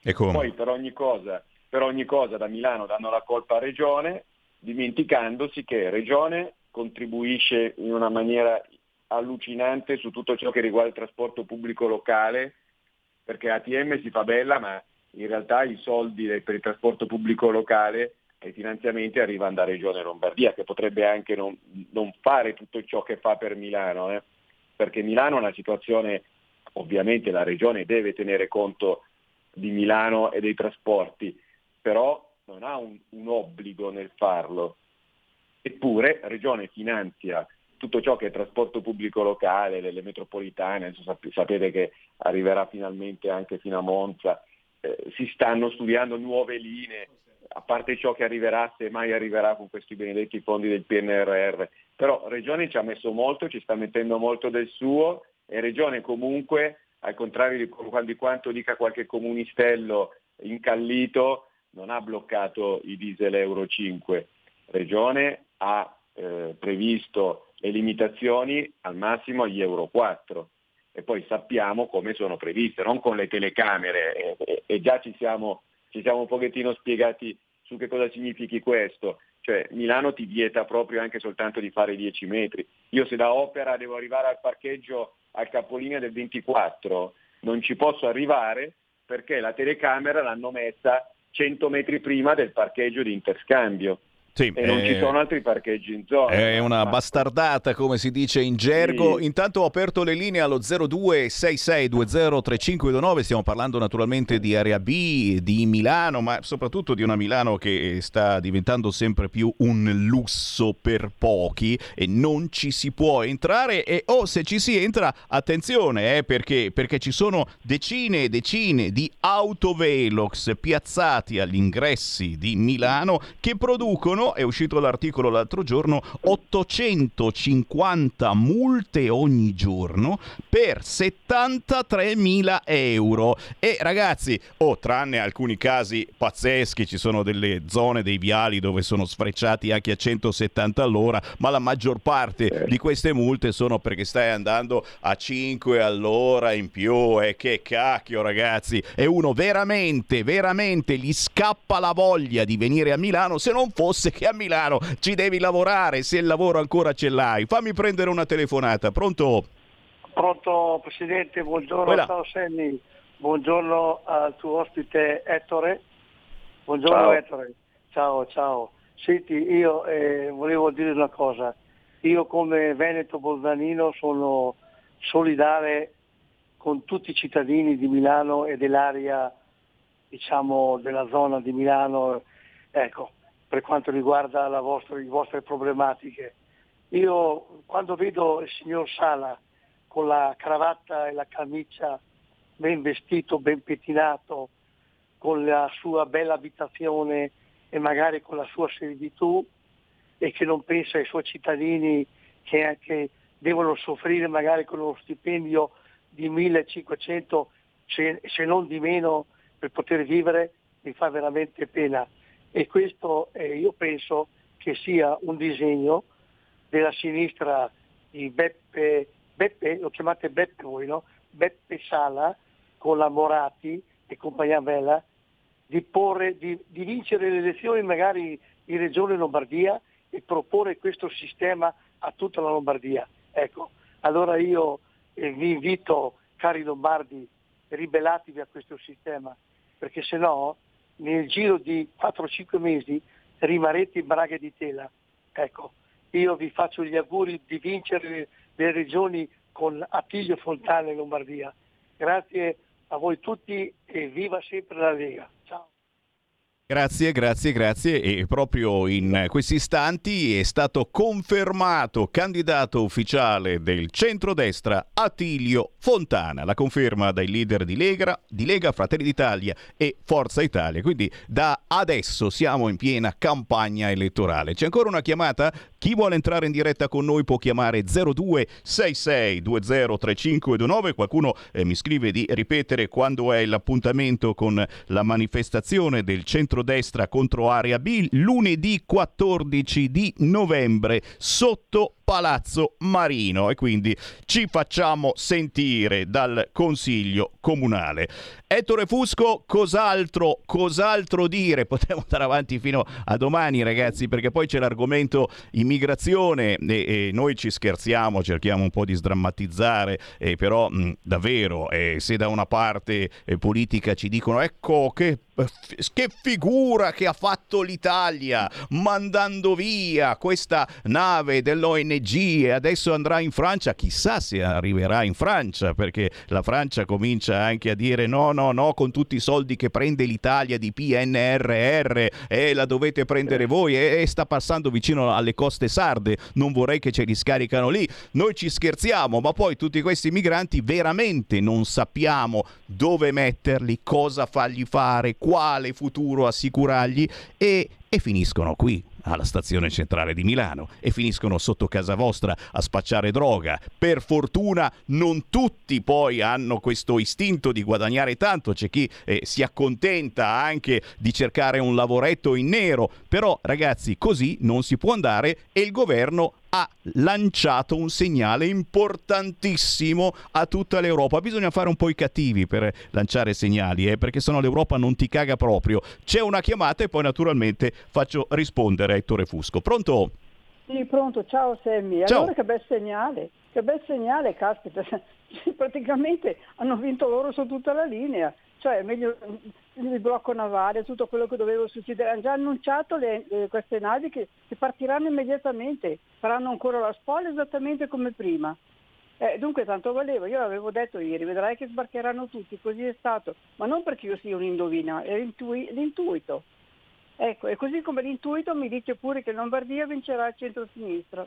E come? Poi per ogni, cosa, per ogni cosa da Milano danno la colpa a Regione, dimenticandosi che Regione contribuisce in una maniera allucinante su tutto ciò che riguarda il trasporto pubblico locale, perché ATM si fa bella, ma in realtà i soldi per il trasporto pubblico locale e i finanziamenti arrivano da Regione Lombardia, che potrebbe anche non, non fare tutto ciò che fa per Milano, eh? perché Milano è una situazione, ovviamente la Regione deve tenere conto di Milano e dei trasporti, però non ha un, un obbligo nel farlo. Eppure Regione finanzia tutto ciò che è trasporto pubblico locale, le, le metropolitane, sapete che arriverà finalmente anche fino a Monza, eh, si stanno studiando nuove linee, a parte ciò che arriverà, se mai arriverà con questi benedetti fondi del PNRR. Però Regione ci ha messo molto, ci sta mettendo molto del suo e Regione comunque, al contrario di, quanto dica qualche comunistello incallito, non ha bloccato i diesel Euro 5. Regione ha eh, previsto le limitazioni al massimo agli Euro 4 e poi sappiamo come sono previste, non con le telecamere e, e già ci siamo, ci siamo un pochettino spiegati su che cosa significhi questo. Cioè Milano ti vieta proprio anche soltanto di fare 10 metri. Io se da Opera devo arrivare al parcheggio al capolinea del 24 non ci posso arrivare perché la telecamera l'hanno messa 100 metri prima del parcheggio di interscambio. Sì, e non eh, ci sono altri parcheggi in zona. È una bastardata, come si dice in gergo. Sì. Intanto ho aperto le linee allo 0266203529. Stiamo parlando naturalmente di area B, di Milano, ma soprattutto di una Milano che sta diventando sempre più un lusso per pochi e non ci si può entrare. E o oh, se ci si entra, attenzione, eh, perché, perché ci sono decine e decine di autovelox piazzati agli ingressi di Milano che producono è uscito l'articolo l'altro giorno, 850 multe ogni giorno per 73.000 euro. E ragazzi, oh, tranne alcuni casi pazzeschi, ci sono delle zone dei viali dove sono sfrecciati anche a 170 all'ora, ma la maggior parte di queste multe sono perché stai andando a 5 all'ora in più. E che cacchio, ragazzi! E uno veramente, veramente gli scappa la voglia di venire a Milano se non fosse che a Milano ci devi lavorare se il lavoro ancora ce l'hai. Fammi prendere una telefonata, pronto? Pronto Presidente, buongiorno Quella. ciao Senni, buongiorno al tuo ospite Ettore. Buongiorno ciao. Ettore, ciao ciao. Senti, io eh, volevo dire una cosa, io come Veneto Bolzanino sono solidale con tutti i cittadini di Milano e dell'area diciamo della zona di Milano. Ecco, per quanto riguarda vostra, le vostre problematiche. Io quando vedo il signor Sala con la cravatta e la camicia ben vestito, ben pettinato, con la sua bella abitazione e magari con la sua servitù e che non pensa ai suoi cittadini che, che devono soffrire magari con uno stipendio di 1500 se, se non di meno per poter vivere, mi fa veramente pena e questo eh, io penso che sia un disegno della sinistra di Beppe, Beppe lo chiamate Beppe voi, no? Beppe Sala con la Morati e compagnia Bella di, porre, di, di vincere le elezioni magari in Regione Lombardia e proporre questo sistema a tutta la Lombardia. Ecco, allora io eh, vi invito, cari lombardi, ribellatevi a questo sistema, perché se no nel giro di 4-5 mesi rimarrete in braghe di tela. Ecco, io vi faccio gli auguri di vincere le regioni con Attilio Fontana in Lombardia. Grazie a voi tutti e viva sempre la Lega. Ciao. Grazie, grazie, grazie. E proprio in questi istanti è stato confermato candidato ufficiale del centrodestra Attilio Fontana. La conferma dai leader di Lega, di Lega, Fratelli d'Italia e Forza Italia. Quindi da adesso siamo in piena campagna elettorale. C'è ancora una chiamata? Chi vuole entrare in diretta con noi può chiamare 0266203529. Qualcuno eh, mi scrive di ripetere quando è l'appuntamento con la manifestazione del centro centrodestra contro Area B lunedì 14 di novembre sotto Palazzo Marino e quindi ci facciamo sentire dal Consiglio Comunale. Ettore Fusco, cos'altro, cos'altro dire? Potremmo andare avanti fino a domani ragazzi perché poi c'è l'argomento immigrazione e, e noi ci scherziamo, cerchiamo un po' di sdrammatizzare, eh, però mh, davvero eh, se da una parte eh, politica ci dicono ecco che che figura che ha fatto l'Italia mandando via questa nave dell'ONG e adesso andrà in Francia, chissà se arriverà in Francia perché la Francia comincia anche a dire no no no con tutti i soldi che prende l'Italia di PNRR e eh, la dovete prendere voi e, e sta passando vicino alle coste sarde, non vorrei che ce li scaricano lì, noi ci scherziamo ma poi tutti questi migranti veramente non sappiamo dove metterli, cosa fargli fare, quale futuro assicurargli e, e finiscono qui alla stazione centrale di Milano e finiscono sotto casa vostra a spacciare droga. Per fortuna non tutti poi hanno questo istinto di guadagnare tanto, c'è chi eh, si accontenta anche di cercare un lavoretto in nero, però ragazzi così non si può andare e il governo ha lanciato un segnale importantissimo a tutta l'Europa. Bisogna fare un po' i cattivi per lanciare segnali, eh, perché sennò l'Europa non ti caga proprio. C'è una chiamata e poi naturalmente faccio rispondere a Ettore Fusco. Pronto? Sì, pronto. Ciao Sammy. Ciao. Allora che bel segnale. Che bel segnale, caspita. Praticamente hanno vinto loro su tutta la linea. Cioè, meglio il blocco navale, tutto quello che doveva succedere. Hanno già annunciato le, le, queste navi che, che, partiranno immediatamente, faranno ancora la spola esattamente come prima. Eh, dunque tanto valeva, io l'avevo detto ieri, vedrai che sbarcheranno tutti, così è stato, ma non perché io sia un indovina, è l'intui- l'intuito. Ecco, e così come l'intuito mi dice pure che Lombardia vincerà il centro-sinistra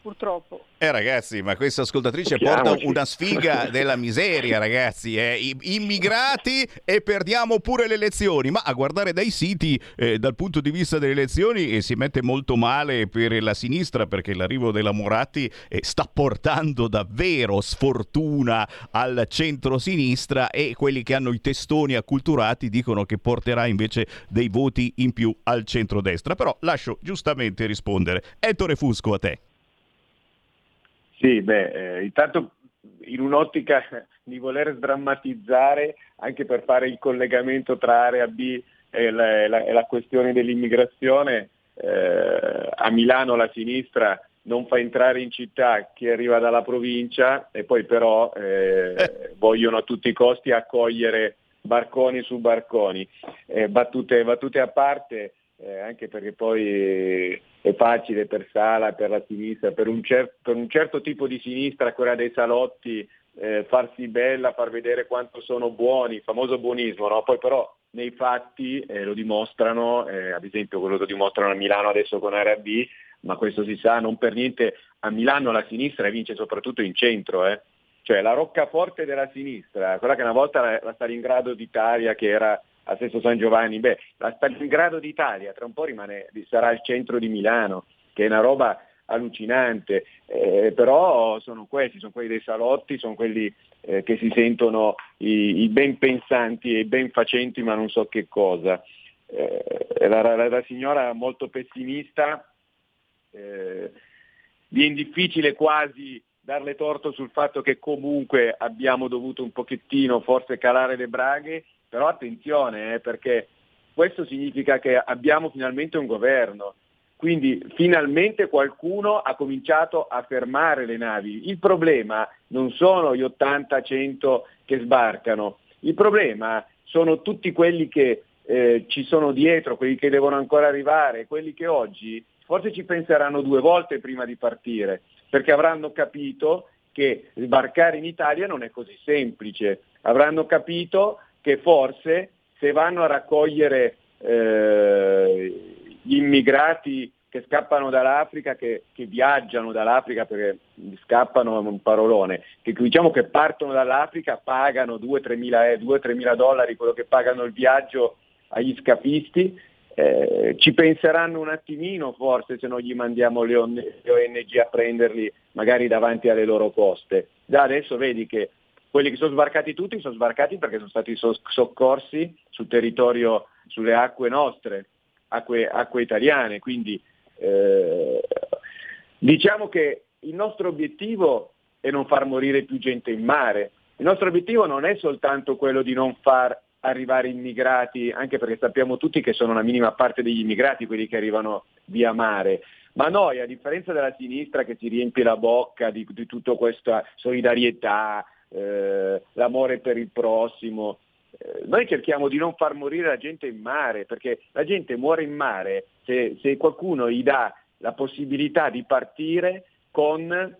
purtroppo. Eh ragazzi, ma questa ascoltatrice porta una sfiga della miseria, ragazzi. Eh. Immigrati e perdiamo pure le elezioni. Ma a guardare dai siti, eh, dal punto di vista delle elezioni, eh, si mette molto male per la sinistra perché l'arrivo della Moratti eh, sta portando davvero sfortuna al centro-sinistra e quelli che hanno i testoni acculturati dicono che porterà invece dei voti in più al centro-destra. Però lascio giustamente rispondere. Ettore Fusco a te. Sì, beh, eh, intanto in un'ottica di voler sdrammatizzare anche per fare il collegamento tra area B e la, la, la questione dell'immigrazione, eh, a Milano la sinistra non fa entrare in città chi arriva dalla provincia e poi però eh, vogliono a tutti i costi accogliere barconi su barconi. Eh, battute, battute a parte, eh, anche perché poi è facile per Sala, per la sinistra, per un, cer- per un certo tipo di sinistra, quella dei salotti, eh, farsi bella, far vedere quanto sono buoni, famoso buonismo, no? poi però nei fatti eh, lo dimostrano, eh, ad esempio quello lo dimostrano a Milano adesso con Area B, ma questo si sa, non per niente a Milano la sinistra vince soprattutto in centro, eh. cioè la roccaforte della sinistra, quella che una volta la, la Stalingrado d'Italia che era a Sesto San Giovanni, beh, la Stalingrado d'Italia tra un po' rimane, sarà il centro di Milano, che è una roba allucinante, eh, però sono questi, sono quelli dei salotti, sono quelli eh, che si sentono i, i, ben pensanti e i ben facenti ma non so che cosa. Eh, la, la, la, signora molto pessimista, eh, viene difficile quasi darle torto sul fatto che comunque abbiamo dovuto un pochettino forse calare le braghe però attenzione eh, perché questo significa che abbiamo finalmente un governo. Quindi finalmente qualcuno ha cominciato a fermare le navi. Il problema non sono gli 80-100 che sbarcano, il problema sono tutti quelli che eh, ci sono dietro, quelli che devono ancora arrivare, quelli che oggi forse ci penseranno due volte prima di partire, perché avranno capito che sbarcare in Italia non è così semplice, avranno capito che forse se vanno a raccogliere eh, gli immigrati che scappano dall'Africa, che, che, viaggiano dall'Africa perché scappano un parolone, che diciamo che partono dall'Africa, pagano 2-3 mila, mila dollari quello che pagano il viaggio agli scafisti, eh, ci penseranno un attimino forse se non gli mandiamo le, on- le ONG a prenderli magari davanti alle loro coste. Da adesso vedi che quelli che sono sbarcati tutti sono sbarcati perché sono stati so- soccorsi sul territorio, sulle acque nostre, acque, acque italiane, quindi eh, diciamo che il nostro obiettivo è non far morire più gente in mare. Il nostro obiettivo non è soltanto quello di non far arrivare immigrati, anche perché sappiamo tutti che sono una minima parte degli immigrati quelli che arrivano via mare, ma noi, a differenza della sinistra che si riempie la bocca di, di tutta questa solidarietà, eh, l'amore per il prossimo, eh, noi cerchiamo di non far morire la gente in mare, perché la gente muore in mare se, se qualcuno gli dà la possibilità di partire con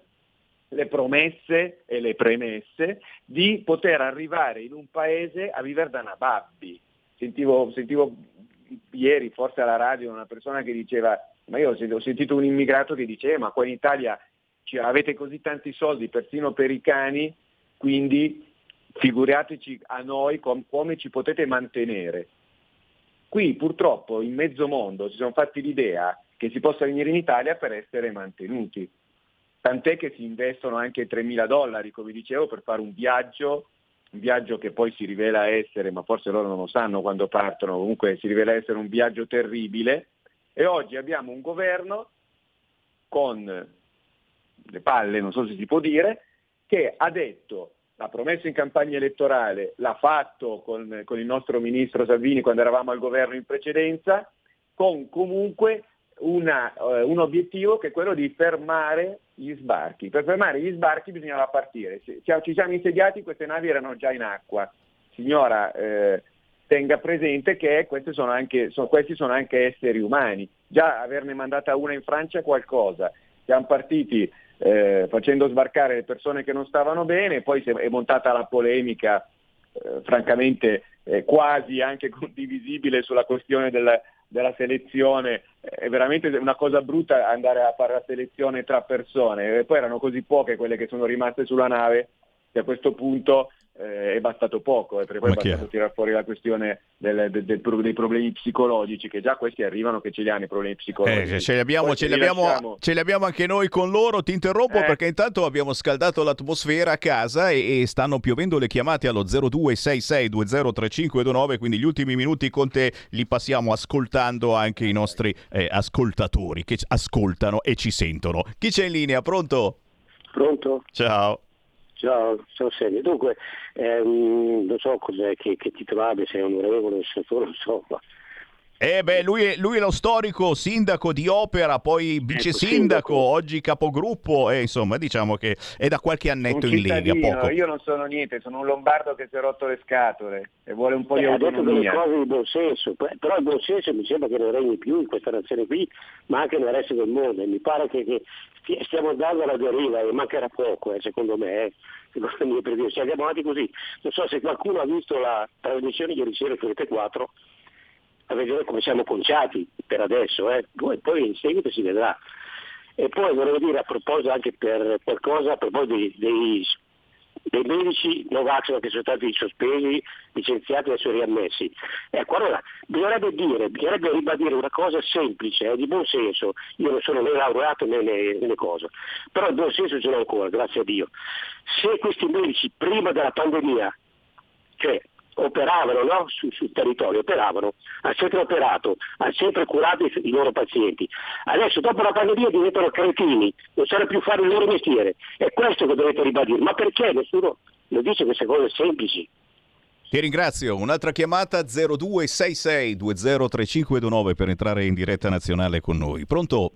le promesse e le premesse di poter arrivare in un paese a vivere da nababbi. Sentivo, sentivo ieri forse alla radio una persona che diceva, ma io ho sentito un immigrato che diceva, ma qua in Italia avete così tanti soldi persino per i cani, quindi figuriateci a noi com- come ci potete mantenere. Qui purtroppo in mezzo mondo si sono fatti l'idea che si possa venire in Italia per essere mantenuti. Tant'è che si investono anche 3.000 dollari, come dicevo, per fare un viaggio, un viaggio che poi si rivela essere, ma forse loro non lo sanno quando partono, comunque si rivela essere un viaggio terribile. E oggi abbiamo un governo con le palle, non so se si può dire, che ha detto l'ha promesso in campagna elettorale, l'ha fatto con, con, il nostro ministro Salvini quando eravamo al governo in precedenza, con comunque una, uh, un obiettivo che è quello di fermare gli sbarchi. Per fermare gli sbarchi bisognava partire. Ci, ci siamo insediati, queste navi erano già in acqua. Signora, eh, tenga presente che sono anche, sono, questi sono anche esseri umani. Già averne mandata una in Francia è qualcosa. Siamo partiti eh, facendo sbarcare le persone che non stavano bene, poi è montata la polemica, eh, francamente eh, quasi anche condivisibile sulla questione del, della selezione, è veramente una cosa brutta andare a fare la selezione tra persone, e poi erano così poche quelle che sono rimaste sulla nave che a questo punto eh, è bastato poco, eh, perché poi è bastato tirare fuori la questione del, del, del, dei problemi psicologici, che già questi arrivano che ce li hanno i problemi psicologici. Eh, ce, li abbiamo, ce, li abbiamo, ce, li abbiamo, anche noi con loro, ti interrompo eh. perché intanto abbiamo scaldato l'atmosfera a casa e, e stanno piovendo le chiamate allo 0266203529, quindi gli ultimi minuti con te li passiamo ascoltando anche i nostri eh, ascoltatori che ascoltano e ci sentono. Chi c'è in linea? Pronto? Pronto? Ciao. Ciao, ciao Sergio. Dunque, ehm, non so cos'è che, che titolo abbia, se è onorevole, senatore, non so, ma eh beh, lui è, lui è, lo storico sindaco di Opera, poi vice sindaco, oggi capogruppo e insomma diciamo che è da qualche annetto in Lega. Poco. Io non sono niente, sono un lombardo che si è rotto le scatole e vuole un po' eh, di autonomia. Ha detto delle cose di buon senso, però il buon senso mi sembra che non regni più in questa nazione qui, ma anche nel resto del mondo. E mi pare che, che stiamo andando alla deriva e mancherà poco, eh, secondo me. Eh. Secondo me, se andiamo avanti così, non so se qualcuno ha visto la trasmissione ieri sera Rete 4 a vedere come siamo conciati per adesso, eh. poi, poi, in seguito si vedrà. E poi volevo dire a proposito anche per qualcosa, a proposito dei, dei, dei medici Novax che sono stati sospesi, licenziati e adesso riammessi. Ecco, allora, bisognerebbe dire, bisognerebbe ribadire una cosa semplice, eh, di buon senso, io non sono né laureato né, né, né cosa, però il buon senso ce l'ho ancora, grazie a Dio. Se questi medici prima della pandemia, cioè operavano no? sul, sul territorio, operavano, hanno sempre operato, hanno sempre curato i, i, loro pazienti. Adesso dopo la pandemia diventano cretini, non sanno più fare il loro mestiere. È questo che dovete ribadire. Ma perché nessuno non dice queste cose semplici? Ti ringrazio. Un'altra chiamata 0266 203529 per entrare in diretta nazionale con noi. Pronto?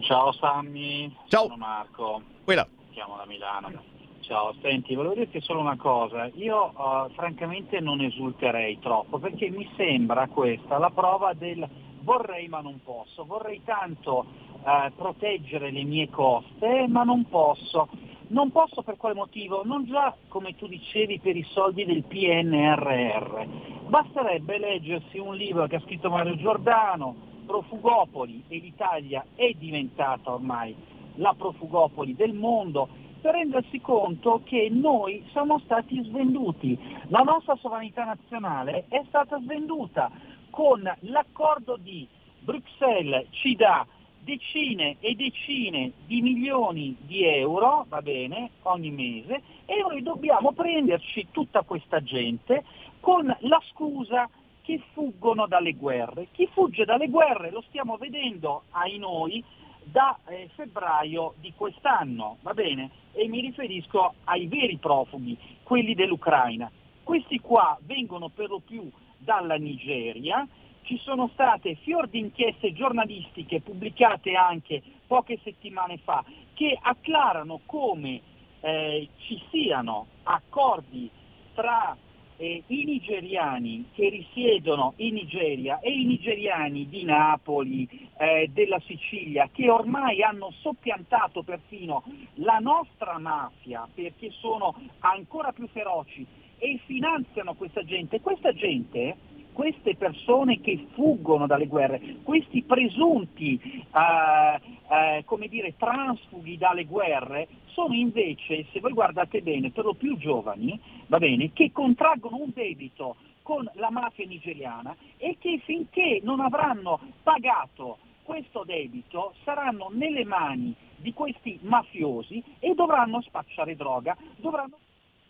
Ciao Sammy, Ciao. sono Marco. Quella. Chiamo da Milano. Ciao, senti, volevo dirti solo una cosa. Io eh, francamente non esulterei troppo perché mi sembra questa la prova del vorrei ma non posso. Vorrei tanto eh, proteggere le mie coste ma non posso. Non posso per quale motivo? Non già, come tu dicevi, per i soldi del PNRR. Basterebbe leggersi un libro che ha scritto Mario Giordano, Profugopoli, e l'Italia è diventata ormai la profugopoli del mondo, per rendersi conto che noi siamo stati svenduti. La nostra sovranità nazionale è stata svenduta con l'accordo di Bruxelles ci dà decine e decine di milioni di euro, va bene, ogni mese, e noi dobbiamo prenderci tutta questa gente con la scusa che fuggono dalle guerre. Chi fugge dalle guerre lo stiamo vedendo ai noi da eh, febbraio di quest'anno, va bene? E mi riferisco ai veri profughi, quelli dell'Ucraina. Questi qua vengono per lo più dalla Nigeria, ci sono state fior di inchieste giornalistiche pubblicate anche poche settimane fa che acclarano come eh, ci siano accordi tra eh, i nigeriani che risiedono in Nigeria e i nigeriani di Napoli, eh, della Sicilia, che ormai hanno soppiantato perfino la nostra mafia perché sono ancora più feroci e finanziano questa gente. Questa gente queste persone che fuggono dalle guerre, questi presunti eh, eh, come dire, transfughi dalle guerre, sono invece, se voi guardate bene, per lo più giovani, va bene, che contraggono un debito con la mafia nigeriana e che finché non avranno pagato questo debito saranno nelle mani di questi mafiosi e dovranno spacciare droga, dovranno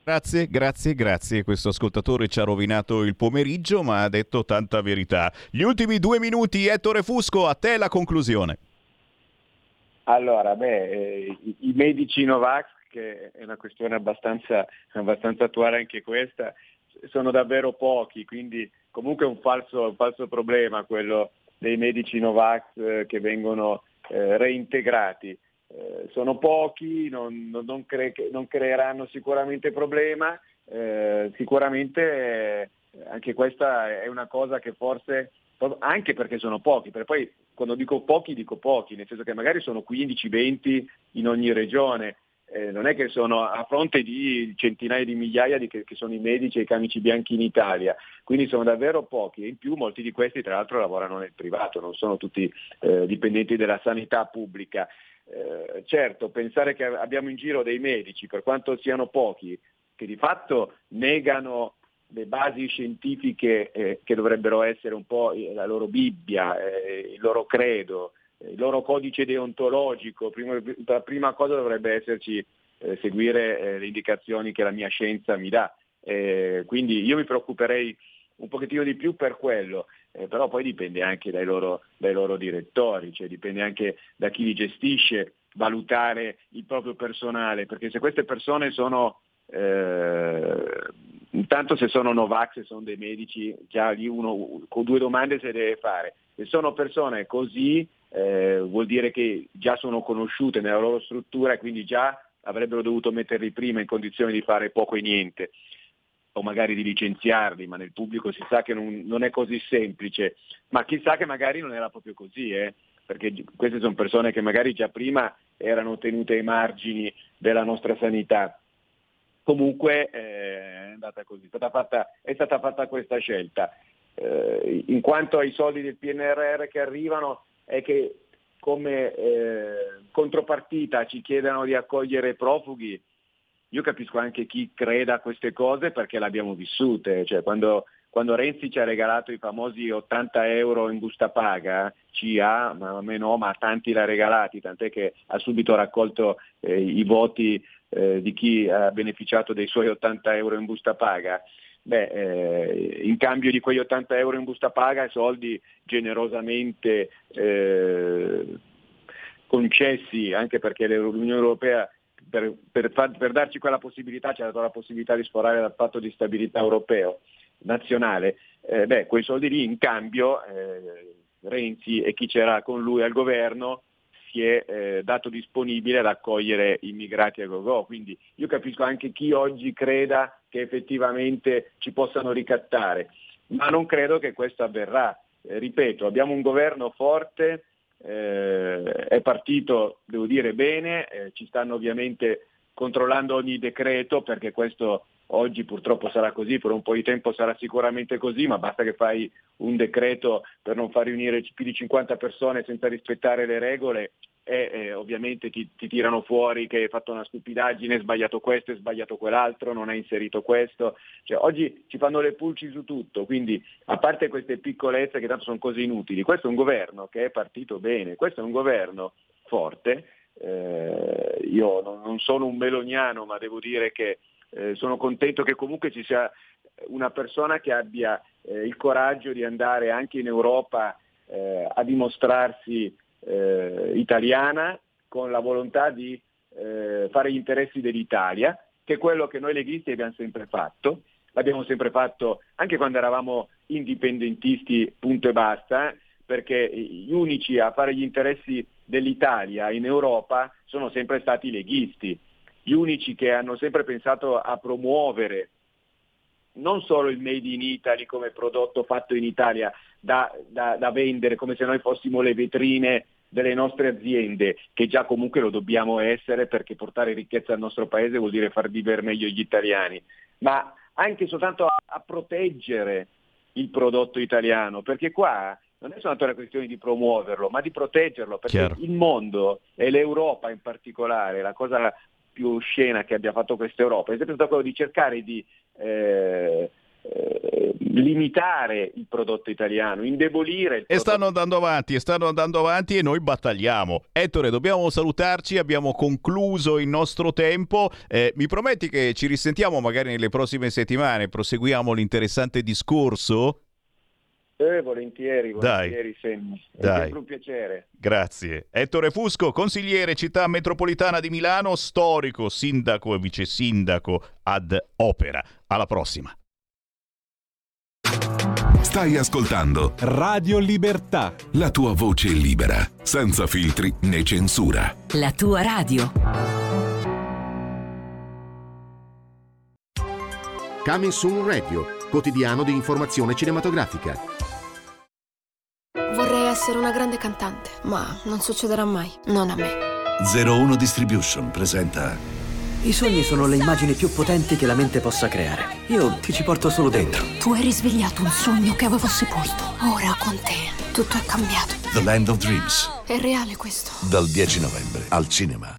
Grazie, grazie, grazie. Questo ascoltatore ci ha rovinato il pomeriggio, ma ha detto tanta verità. Gli ultimi due minuti, Ettore Fusco, a te la conclusione. Allora, beh, eh, i, medici Novax, che è una questione abbastanza, abbastanza attuale anche questa, sono davvero pochi, quindi comunque è un falso, un falso problema quello dei medici Novax eh, che vengono eh, reintegrati. Eh, sono pochi, non, non, cre- non, creeranno sicuramente problema, eh, sicuramente eh, anche questa è una cosa che forse, anche perché sono pochi, perché poi quando dico pochi dico pochi, nel senso che magari sono 15-20 in ogni regione, eh, non è che sono a fronte di centinaia di migliaia di che, che, sono i medici e i camici bianchi in Italia, quindi sono davvero pochi. E in più molti di questi tra l'altro lavorano nel privato, non sono tutti eh, dipendenti della sanità pubblica. Eh, certo, pensare che abbiamo in giro dei medici, per quanto siano pochi, che di fatto negano le basi scientifiche eh, che dovrebbero essere un po' la loro Bibbia, eh, il loro credo, eh, il loro codice deontologico, prima, la prima cosa dovrebbe esserci eh, seguire eh, le indicazioni che la mia scienza mi dà. quindi io mi preoccuperei un pochettino di più per quello, eh, però poi dipende anche dai loro, dai loro direttori, cioè dipende anche da chi li gestisce, valutare il proprio personale, perché se queste persone sono, eh, intanto se sono Novax, se sono dei medici, già lì uno con due domande se deve fare. Se sono persone così eh, vuol dire che già sono conosciute nella loro struttura e quindi già avrebbero dovuto metterli prima in condizione di fare poco e niente o magari di licenziarli, ma nel pubblico si sa che non, non, è così semplice, ma chissà che magari non era proprio così, eh? perché queste sono persone che magari già prima erano tenute ai margini della nostra sanità. Comunque eh, è andata così, è stata fatta, è stata fatta questa scelta. Eh, in quanto ai soldi del PNRR che arrivano, è che come eh, contropartita ci chiedano di accogliere profughi, io capisco anche chi creda a queste cose perché le abbiamo vissute, cioè quando, quando, Renzi ci ha regalato i famosi 80 euro in busta paga, ci ha, ma a me no, ma a tanti l'ha regalati, tant'è che ha subito raccolto eh, i voti eh, di chi ha beneficiato dei suoi 80 euro in busta paga. Beh, eh, in cambio di quegli 80 euro in busta paga, soldi generosamente eh, concessi, anche perché l'Unione Europea per, per, per, darci quella possibilità, ci ha dato la possibilità di sforare dal patto di stabilità europeo, nazionale, eh, beh, quei soldi lì in cambio eh, Renzi e chi c'era con lui al governo si è eh, dato disponibile ad accogliere immigrati a go-go. Quindi io capisco anche chi oggi creda che effettivamente ci possano ricattare, ma non credo che questo avverrà. Eh, ripeto, abbiamo un governo forte, eh, è partito, devo dire, bene, eh, ci stanno ovviamente controllando ogni decreto perché questo oggi purtroppo sarà così, per un po' di tempo sarà sicuramente così, ma basta che fai un decreto per non far riunire più di 50 persone senza rispettare le regole e eh, ovviamente ti, ti, tirano fuori che hai fatto una stupidaggine, hai sbagliato questo, hai sbagliato quell'altro, non hai inserito questo. Cioè, oggi ci fanno le pulci su tutto, quindi a parte queste piccolezze che tanto sono cose inutili, questo è un governo che è partito bene, questo è un governo forte. Eh, io non, non, sono un meloniano, ma devo dire che eh, sono contento che comunque ci sia una persona che abbia eh, il coraggio di andare anche in Europa eh, a dimostrarsi eh, italiana con la volontà di eh, fare gli interessi dell'Italia, che è quello che noi leghisti abbiamo sempre fatto. L'abbiamo sempre fatto anche quando eravamo indipendentisti, punto e basta, perché gli unici a fare gli interessi dell'Italia in Europa sono sempre stati i leghisti, gli unici che hanno sempre pensato a promuovere non solo il Made in Italy come prodotto fatto in Italia da, da, da vendere come se noi fossimo le vetrine delle nostre aziende, che già comunque lo dobbiamo essere perché portare ricchezza al nostro paese vuol dire far vivere meglio gli italiani, ma anche soltanto a, a proteggere il prodotto italiano, perché qua non è soltanto una questione di promuoverlo, ma di proteggerlo, perché Chiaro. il mondo e l'Europa in particolare, la cosa più scena che abbia fatto questa Europa, è sempre stato quello di cercare di eh, eh, limitare il prodotto italiano, indebolire il prodotto. E stanno andando avanti, e stanno andando avanti e noi battagliamo. Ettore, dobbiamo salutarci, abbiamo concluso il nostro tempo. Eh, mi prometti che ci risentiamo magari nelle prossime settimane, proseguiamo l'interessante discorso? Eh, volentieri, volentieri, Dai. È Dai. sempre un piacere. Grazie. Ettore Fusco, consigliere città metropolitana di Milano, storico, sindaco e vice sindaco ad opera. Alla prossima. Stai ascoltando Radio Libertà. La tua voce libera, senza filtri né censura. La tua radio. Coming Soon Radio, quotidiano di informazione cinematografica. Vorrei essere una grande cantante, ma non succederà mai, non a me. 01 Distribution presenta i sogni sono le immagini più potenti che la mente possa creare. Io ti ci porto solo dentro. Tu hai risvegliato un sogno che avevo sepolto. Ora con te tutto è cambiato. The Land of Dreams. È reale questo. Dal 10 novembre al cinema.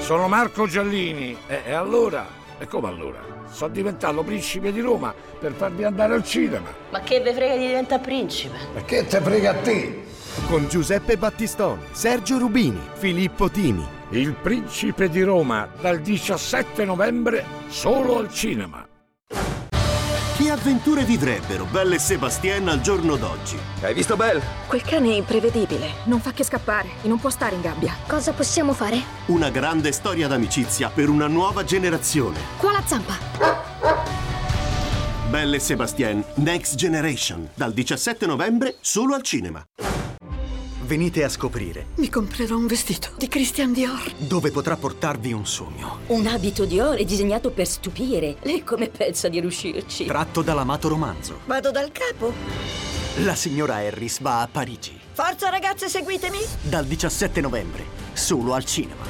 Sono Marco Giallini. E, e allora? E come allora? Sono diventato principe di Roma per farvi andare al cinema. Ma che ve frega di diventare principe? E che te frega a te? Con Giuseppe Battistoni, Sergio Rubini, Filippo Timi il Principe di Roma dal 17 novembre solo al cinema. Che avventure vivrebbero Belle e Sebastien al giorno d'oggi? Hai visto Belle? Quel cane è imprevedibile, non fa che scappare e non può stare in gabbia. Cosa possiamo fare? Una grande storia d'amicizia per una nuova generazione. Qua la zampa! Belle e Sebastien Next Generation dal 17 novembre solo al cinema. Venite a scoprire. Mi comprerò un vestito di Christian Dior. Dove potrà portarvi un sogno. Un abito Dior è disegnato per stupire. Lei come pensa di riuscirci? Tratto dall'amato romanzo. Vado dal capo. La signora Harris va a Parigi. Forza ragazze, seguitemi! Dal 17 novembre, solo al cinema.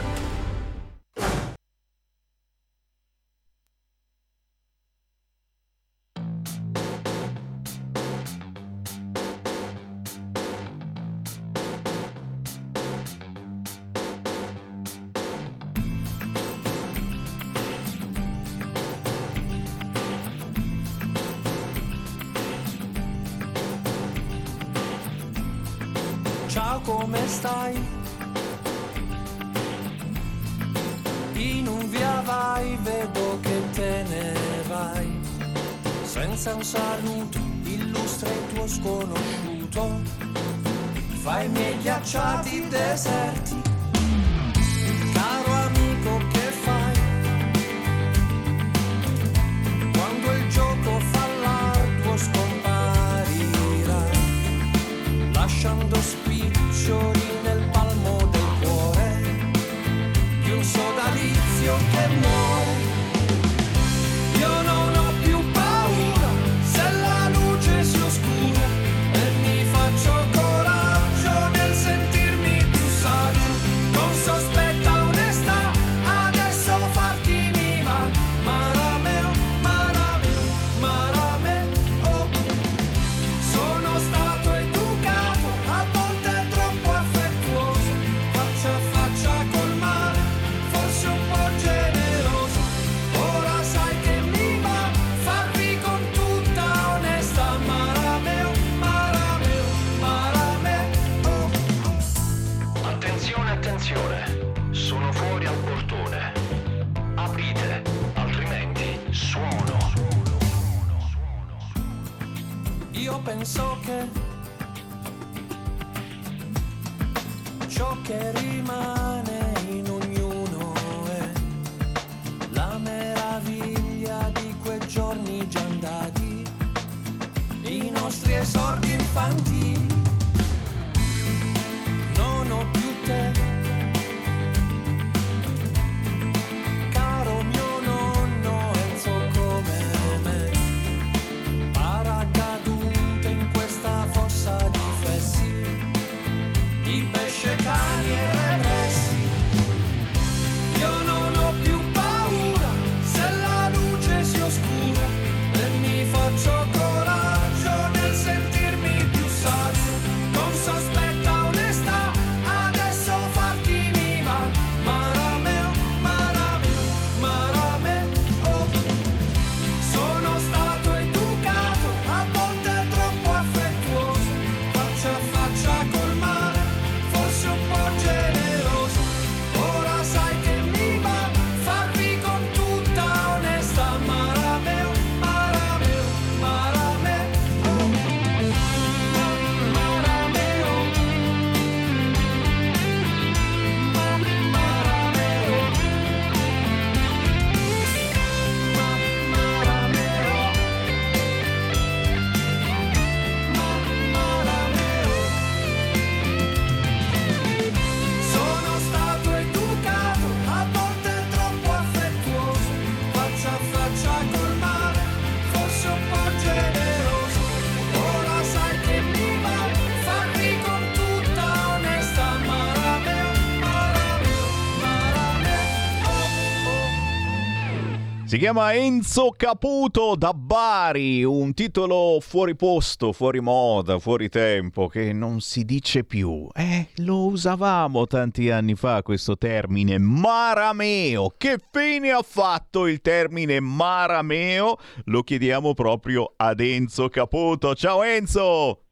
Si chiama Enzo Caputo da Bari, un titolo fuori posto, fuori moda, fuori tempo, che non si dice più. Eh, lo usavamo tanti anni fa questo termine marameo. Che fine ha fatto il termine marameo? Lo chiediamo proprio ad Enzo Caputo. Ciao Enzo!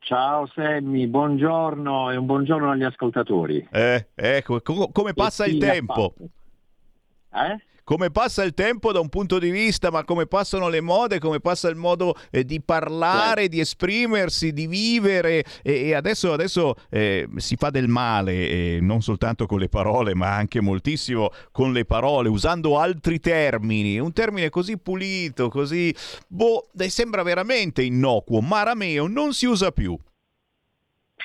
Ciao Sammy, buongiorno e un buongiorno agli ascoltatori. Eh, ecco, co- come passa il tempo? Eh? Come passa il tempo da un punto di vista, ma come passano le mode, come passa il modo eh, di parlare, di esprimersi, di vivere e, e adesso, adesso eh, si fa del male, eh, non soltanto con le parole, ma anche moltissimo con le parole, usando altri termini. Un termine così pulito, così... boh, sembra veramente innocuo. Marameo non si usa più.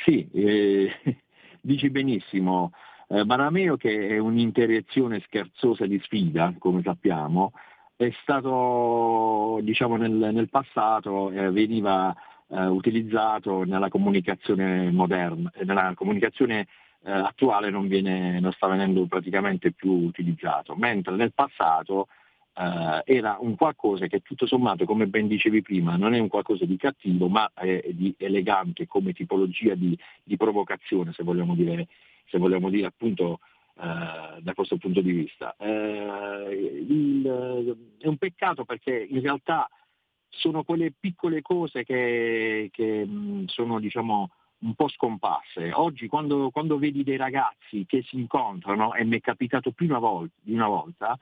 Sì, eh, dici benissimo. Eh, Marameo, che è un'interiezione scherzosa di sfida, come sappiamo, è stato, diciamo, nel, nel passato eh, veniva eh, utilizzato nella comunicazione moderna, eh, nella comunicazione eh, attuale non, viene, non sta venendo praticamente più utilizzato, mentre nel passato eh, era un qualcosa che tutto sommato, come ben dicevi prima, non è un qualcosa di cattivo, ma è di elegante come tipologia di, di provocazione, se vogliamo dire, se vogliamo dire appunto eh, da questo punto di vista. Eh, il- è un peccato perché in realtà sono quelle piccole cose che, che, mh, sono diciamo un po' scomparse. Oggi quando, quando vedi dei ragazzi che si incontrano, e mi è capitato più una volta, di una volta,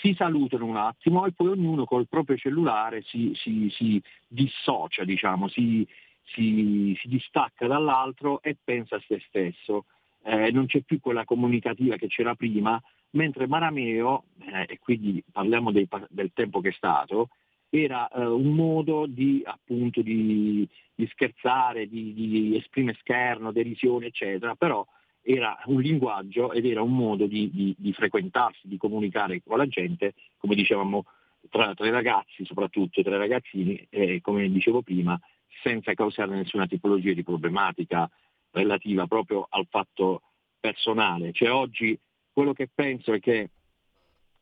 si salutano un attimo e poi ognuno col proprio cellulare si, si- si dissocia, diciamo, si, si- distacca dall'altro e pensa a se stesso. Eh, non c'è più quella comunicativa che c'era prima, mentre Marameo, eh, e quindi parliamo dei del tempo che è stato, era eh, un modo di, appunto, di, di scherzare, di, di esprimere scherno, derisione, eccetera, però era un linguaggio ed era un modo di, di, di, frequentarsi, di comunicare con la gente, come dicevamo, tra, tra i ragazzi, soprattutto tra i ragazzini, e come dicevo prima, senza causare nessuna tipologia di problematica relativa proprio al fatto personale. Cioè oggi quello che penso è che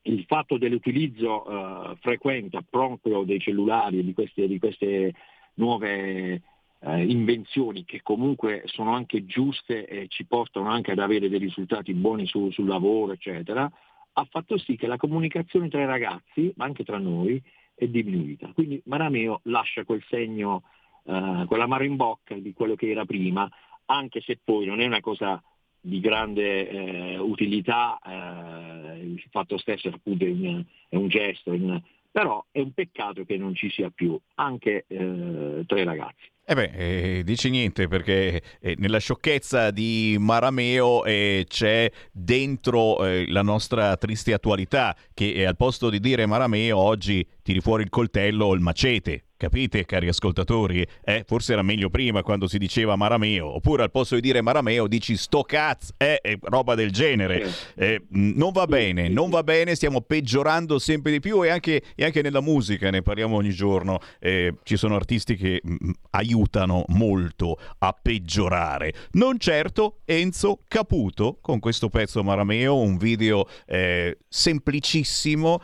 il fatto dell'utilizzo eh, frequente proprio dei cellulari e di di queste nuove eh, invenzioni che comunque sono anche giuste e ci portano anche ad avere dei risultati buoni su, sul lavoro, eccetera, ha fatto sì che la comunicazione tra i ragazzi, ma anche tra noi, è diminuita. Quindi Marameo lascia quel segno, eh, quell'amaro in bocca di quello che era prima, anche se poi non è una cosa di grande eh, utilità, eh, il fatto stesso appunto un, è un gesto, un, però è un peccato che non ci sia più anche eh, tra i ragazzi. Eh beh, eh, dici niente perché eh, nella sciocchezza di Marameo eh, c'è dentro eh, la nostra triste attualità che al posto di dire Marameo oggi tiri fuori il coltello o il macete. Capite, cari ascoltatori? Eh, forse era meglio prima quando si diceva Marameo, oppure al posto di dire Marameo dici sto cazzo, eh, eh, roba del genere. Eh, non va bene, non va bene, stiamo peggiorando sempre di più e anche, e anche nella musica, ne parliamo ogni giorno, eh, ci sono artisti che mh, aiutano molto a peggiorare. Non certo Enzo Caputo con questo pezzo Marameo, un video eh, semplicissimo,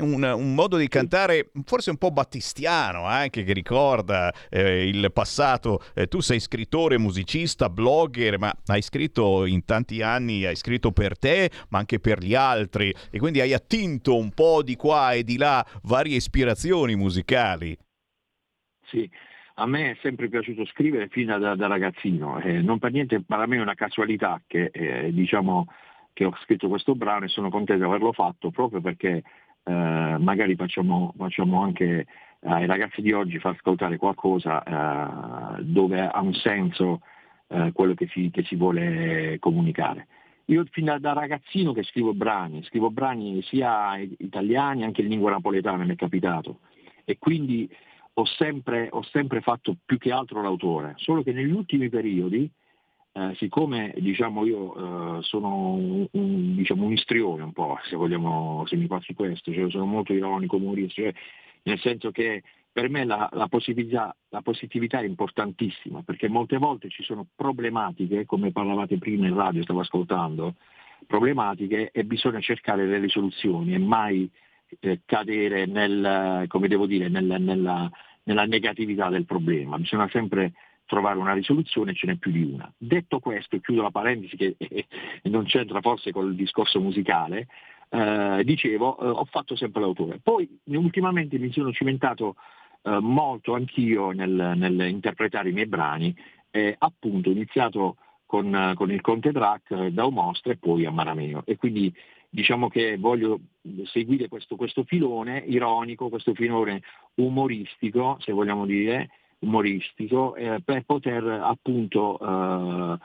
un, un modo di cantare forse un po' battistiano anche che ricorda eh, il passato. Eh, tu sei scrittore, musicista, blogger, ma hai scritto in tanti anni, hai scritto per te, ma anche per gli altri e quindi hai attinto un po' di qua e di là varie ispirazioni musicali. Sì. A me è sempre piaciuto scrivere fino da, da ragazzino, eh, non per niente, per me è una casualità che, eh, diciamo, che ho scritto questo brano e sono contento di averlo fatto proprio perché eh, magari facciamo, facciamo anche ai ragazzi di oggi far ascoltare qualcosa eh, dove ha un senso eh, quello che si, che si, vuole comunicare. Io fin da, ragazzino che scrivo brani, scrivo brani sia italiani anche in lingua napoletana, mi è capitato, e quindi ho sempre, ho sempre fatto più che altro l'autore, solo che negli ultimi periodi, eh, siccome diciamo, io eh, sono un, un, diciamo, un, istrione un po', se vogliamo, se mi passi questo, cioè sono molto ironico, umorista, cioè, nel senso che per me la, la, positività, la, positività, è importantissima, perché molte volte ci sono problematiche, come parlavate prima in radio, stavo ascoltando, problematiche e bisogna cercare delle soluzioni e mai eh, cadere nel, dire, nel, nella, nella negatività del problema, bisogna sempre trovare una risoluzione, ce n'è più di una. Detto questo, chiudo la parentesi che eh, non c'entra forse col discorso musicale, eh, dicevo, eh, ho fatto sempre l'autore. Poi ultimamente mi sono cimentato eh, molto anch'io nel, nel, interpretare i miei brani, e appunto iniziato con, con il Conte Drac eh, da Omostra e poi a Marameo. E quindi diciamo che voglio seguire questo, questo filone ironico, questo filone umoristico, se vogliamo dire, umoristico, eh, per poter appunto eh,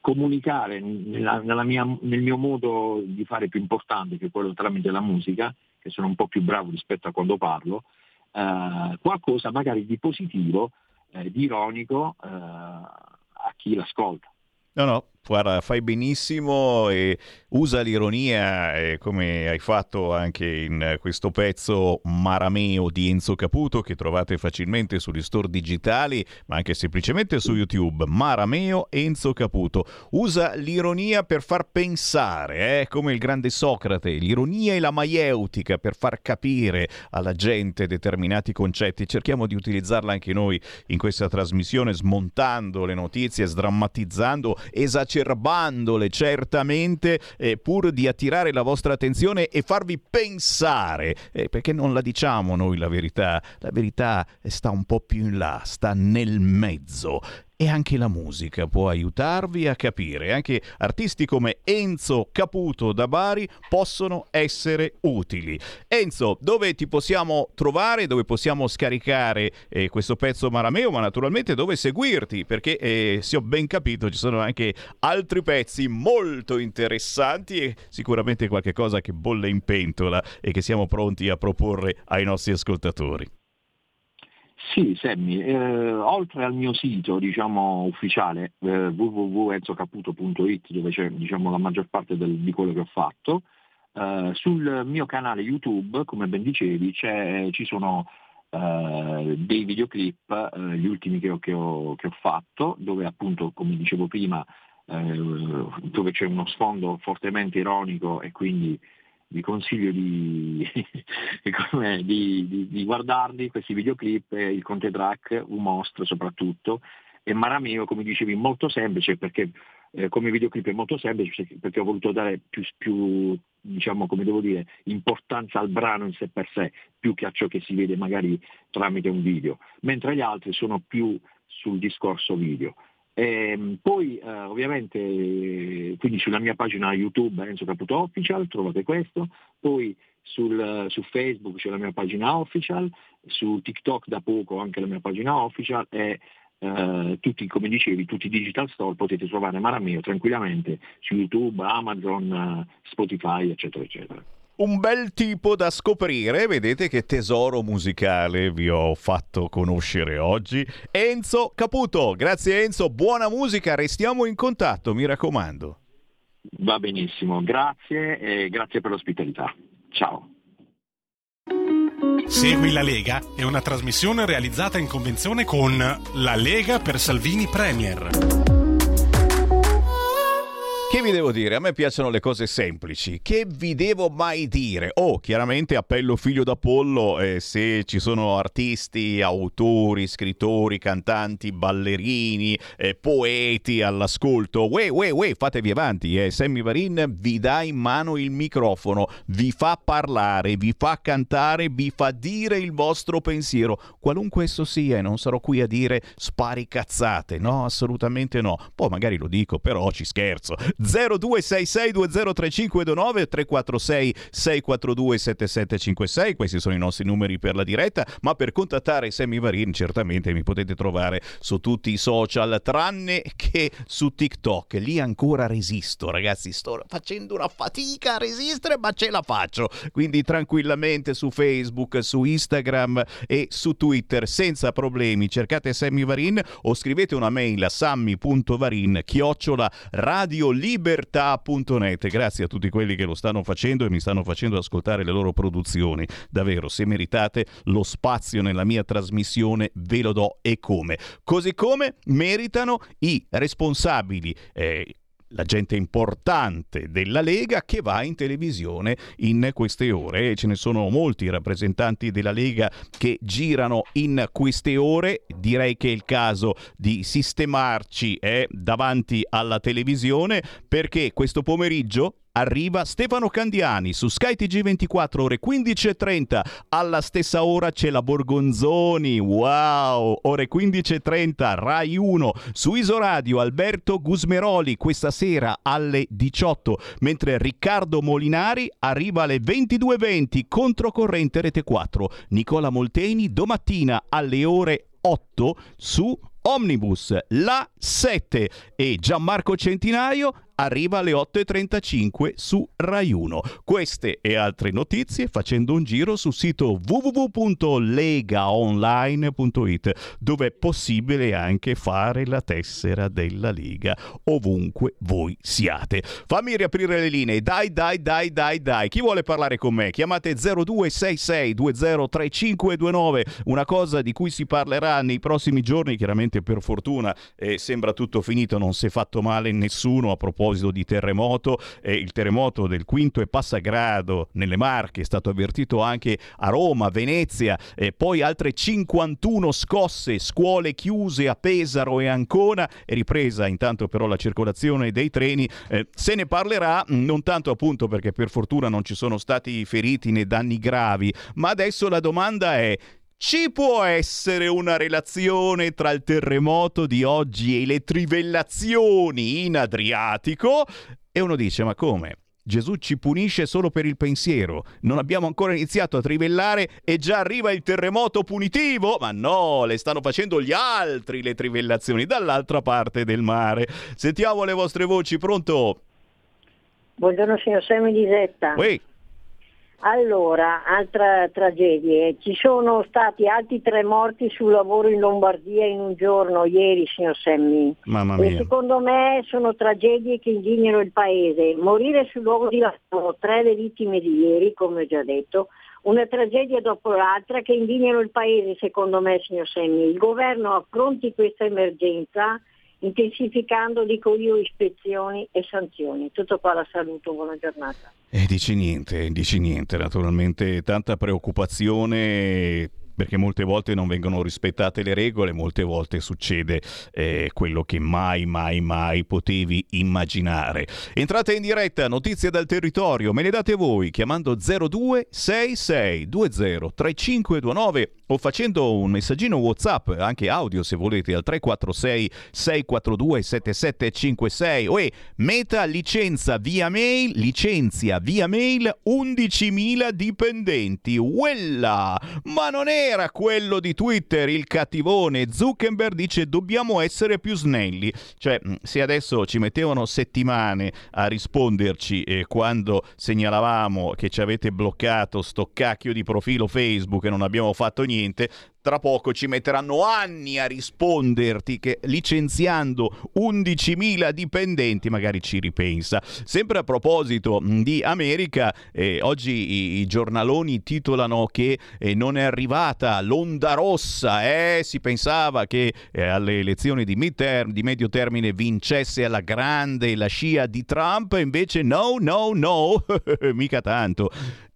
comunicare nella, nella mia, nel mio modo di fare più importante, che quello tramite la musica, che sono un po' più bravo rispetto a quando parlo, eh, qualcosa magari di positivo, eh, di ironico eh, a chi l'ascolta. No, no, guarda, fai benissimo e usa l'ironia eh, come hai fatto anche in questo pezzo Marameo di Enzo Caputo che trovate facilmente sugli store digitali ma anche semplicemente su YouTube. Marameo Enzo Caputo. Usa l'ironia per far pensare, eh, come il grande Socrate, l'ironia e la maieutica per far capire alla gente determinati concetti. Cerchiamo di utilizzarla anche noi in questa trasmissione smontando le notizie, sdrammatizzando esacerbandole certamente eh, pur di attirare la vostra attenzione e farvi pensare, eh, perché non la diciamo noi la verità, la verità sta un po' più in là, sta nel mezzo e anche la musica può aiutarvi a capire. Anche artisti come Enzo Caputo da Bari possono essere utili. Enzo, dove ti possiamo trovare, dove possiamo scaricare eh, questo pezzo Marameo, ma naturalmente dove seguirti, perché eh, se ho ben capito ci sono anche altri pezzi molto interessanti e sicuramente qualche cosa che bolle in pentola e che siamo pronti a proporre ai nostri ascoltatori. Sì, Sammy, eh, oltre al mio sito diciamo, ufficiale eh, www.enzocaputo.it dove c'è diciamo, la maggior parte del, di quello che ho fatto, eh, sul mio canale YouTube, come ben dicevi, ci sono eh, dei videoclip, eh, gli ultimi che ho, che, ho, che ho, fatto, dove appunto, come dicevo prima, eh, dove c'è uno sfondo fortemente ironico e quindi vi consiglio di, di, di, di guardarli questi videoclip, il Conte Track, un mostro soprattutto, e Marameo, come dicevi, molto semplice perché eh, come videoclip è molto semplice perché ho voluto dare più, più diciamo, come devo dire, importanza al brano in sé per sé, più che a ciò che si vede magari tramite un video, mentre gli altri sono più sul discorso video. E ehm, poi eh, ovviamente quindi sulla mia pagina YouTube Enzo Caputo Official trovate questo, poi sul, su Facebook c'è la mia pagina official, su TikTok da poco anche la mia pagina official e eh, tutti, come dicevi, tutti i digital store potete trovare Marameo tranquillamente su YouTube, Amazon, eh, Spotify, eccetera, eccetera. Un bel tipo da scoprire, vedete che tesoro musicale vi ho fatto conoscere oggi. Enzo Caputo, grazie Enzo, buona musica, restiamo in contatto, mi raccomando. Va benissimo, grazie e grazie per l'ospitalità. Ciao. Segui la Lega è una trasmissione realizzata in convenzione con La Lega per Salvini Premier. Che vi devo dire? A me piacciono le cose semplici. Che vi devo mai dire? Oh, chiaramente appello figlio d'Apollo eh, se ci sono artisti, autori, scrittori, cantanti, ballerini, eh, poeti all'ascolto. Uè, uè, uè, fatevi avanti. Eh. Sammy Varin vi dà in mano il microfono, vi fa parlare, vi fa cantare, vi fa dire il vostro pensiero, qualunque esso sia. Non sarò qui a dire spari cazzate. No, assolutamente no. Poi magari lo dico, però ci scherzo. 0266203529 346 642 7756 questi sono i nostri numeri per la diretta ma per contattare Sammy Varin certamente mi potete trovare su tutti i social tranne che su TikTok. Lì ancora resisto ragazzi sto facendo una fatica a resistere ma ce la faccio. Quindi tranquillamente su Facebook su Instagram e su Twitter senza problemi. Cercate Sammy Varin o scrivete una mail a sammy.varin chiocciola radio libertà.net. Grazie a tutti quelli che lo stanno facendo e mi stanno facendo ascoltare le loro produzioni. Davvero, se meritate lo spazio nella mia trasmissione, ve lo do e come. Così come meritano i responsabili. Eh, la gente importante della Lega che va in televisione in queste ore. Ce ne sono molti rappresentanti della Lega che girano in queste ore. Direi che è il caso di sistemarci eh, davanti alla televisione perché questo pomeriggio arriva Stefano Candiani su Sky TG24 ore 15.30 alla stessa ora c'è la Borgonzoni. Wow! Ore 15.30 Rai 1 su Isoradio Alberto Gusmeroli questa sera alle 18 mentre Riccardo Molinari arriva alle 22.20 controcorrente Rete 4 Nicola Molteni domattina alle ore 8 su Omnibus la 7 e Gianmarco Centinaio arriva alle 8.35 su Rai 1. Queste e altre notizie facendo un giro sul sito www.legaonline.it dove è possibile anche fare la tessera della Lega ovunque voi siate. Fammi riaprire le linee, dai dai dai dai dai. Chi vuole parlare con me? Chiamate 0266203529, una cosa di cui si parlerà nei prossimi giorni, chiaramente per fortuna eh, sembra tutto finito, non si è fatto male nessuno a proposito proposito di terremoto, eh, il terremoto del quinto e passagrado nelle Marche è stato avvertito anche a Roma, Venezia, eh, poi altre 51 scosse, scuole chiuse a Pesaro e Ancona, è ripresa intanto però la circolazione dei treni, eh, se ne parlerà non tanto appunto perché per fortuna non ci sono stati feriti né danni gravi, ma adesso la domanda è ci può essere una relazione tra il terremoto di oggi e le trivellazioni in Adriatico? E uno dice, ma come? Gesù ci punisce solo per il pensiero. Non abbiamo ancora iniziato a trivellare e già arriva il terremoto punitivo? Ma no, le stanno facendo gli altri le trivellazioni dall'altra parte del mare. Sentiamo le vostre voci, pronto? Buongiorno signor Semi di Zetta. Allora, altra tragedia. Ci sono stati altri tre morti sul lavoro in Lombardia in un giorno, ieri, signor Semmi. Mamma E mia. secondo me sono tragedie che indignano il paese. Morire sul luogo di lavoro, tre le vittime di ieri, come ho già detto, una tragedia dopo l'altra che indignano il paese, secondo me, signor Semmi. Il governo affronti questa emergenza intensificando, dico io, ispezioni e sanzioni. Tutto qua, la saluto, buona giornata. E dici niente, dici niente, naturalmente tanta preoccupazione perché molte volte non vengono rispettate le regole, molte volte succede eh, quello che mai, mai, mai potevi immaginare. Entrate in diretta, notizie dal territorio, me le date voi chiamando 0266203529 o facendo un messaggino WhatsApp, anche audio se volete, al 346 642 7756 o e Meta licenza via mail, licenzia via mail 11.000 dipendenti. Uella! Ma non era quello di Twitter il cattivone. Zuckerberg dice dobbiamo essere più snelli. Cioè, mh, se adesso ci mettevano settimane a risponderci eh, quando segnalavamo che ci avete bloccato sto cacchio di profilo Facebook e non abbiamo fatto niente, tra poco ci metteranno anni a risponderti che licenziando 11.000 dipendenti magari ci ripensa. Sempre a proposito di America, eh, oggi i, i giornaloni titolano che eh, non è arrivata l'onda rossa, eh? si pensava che eh, alle elezioni di, midterm, di medio termine vincesse alla grande la scia di Trump, invece no, no, no, mica tanto.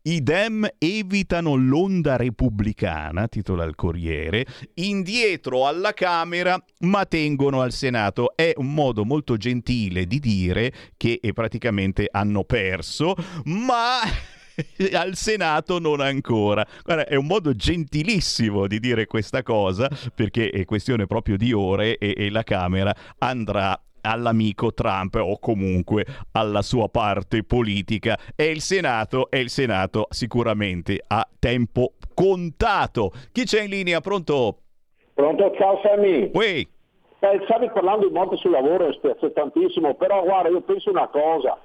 I Dem evitano l'onda repubblicana, titola il Corriere, indietro alla Camera ma tengono al Senato. È un modo molto gentile di dire che eh, praticamente hanno perso, ma al Senato non ancora. Guarda, è un modo gentilissimo di dire questa cosa perché è questione proprio di ore e, e la Camera andrà all'amico Trump o comunque alla sua parte politica e il Senato e il Senato sicuramente a tempo contato. Chi c'è in linea? Pronto? Pronto, ciao Sammy. Uè. Eh, stavi parlando di morte sul lavoro, mi spiace tantissimo, però guarda, io penso una cosa,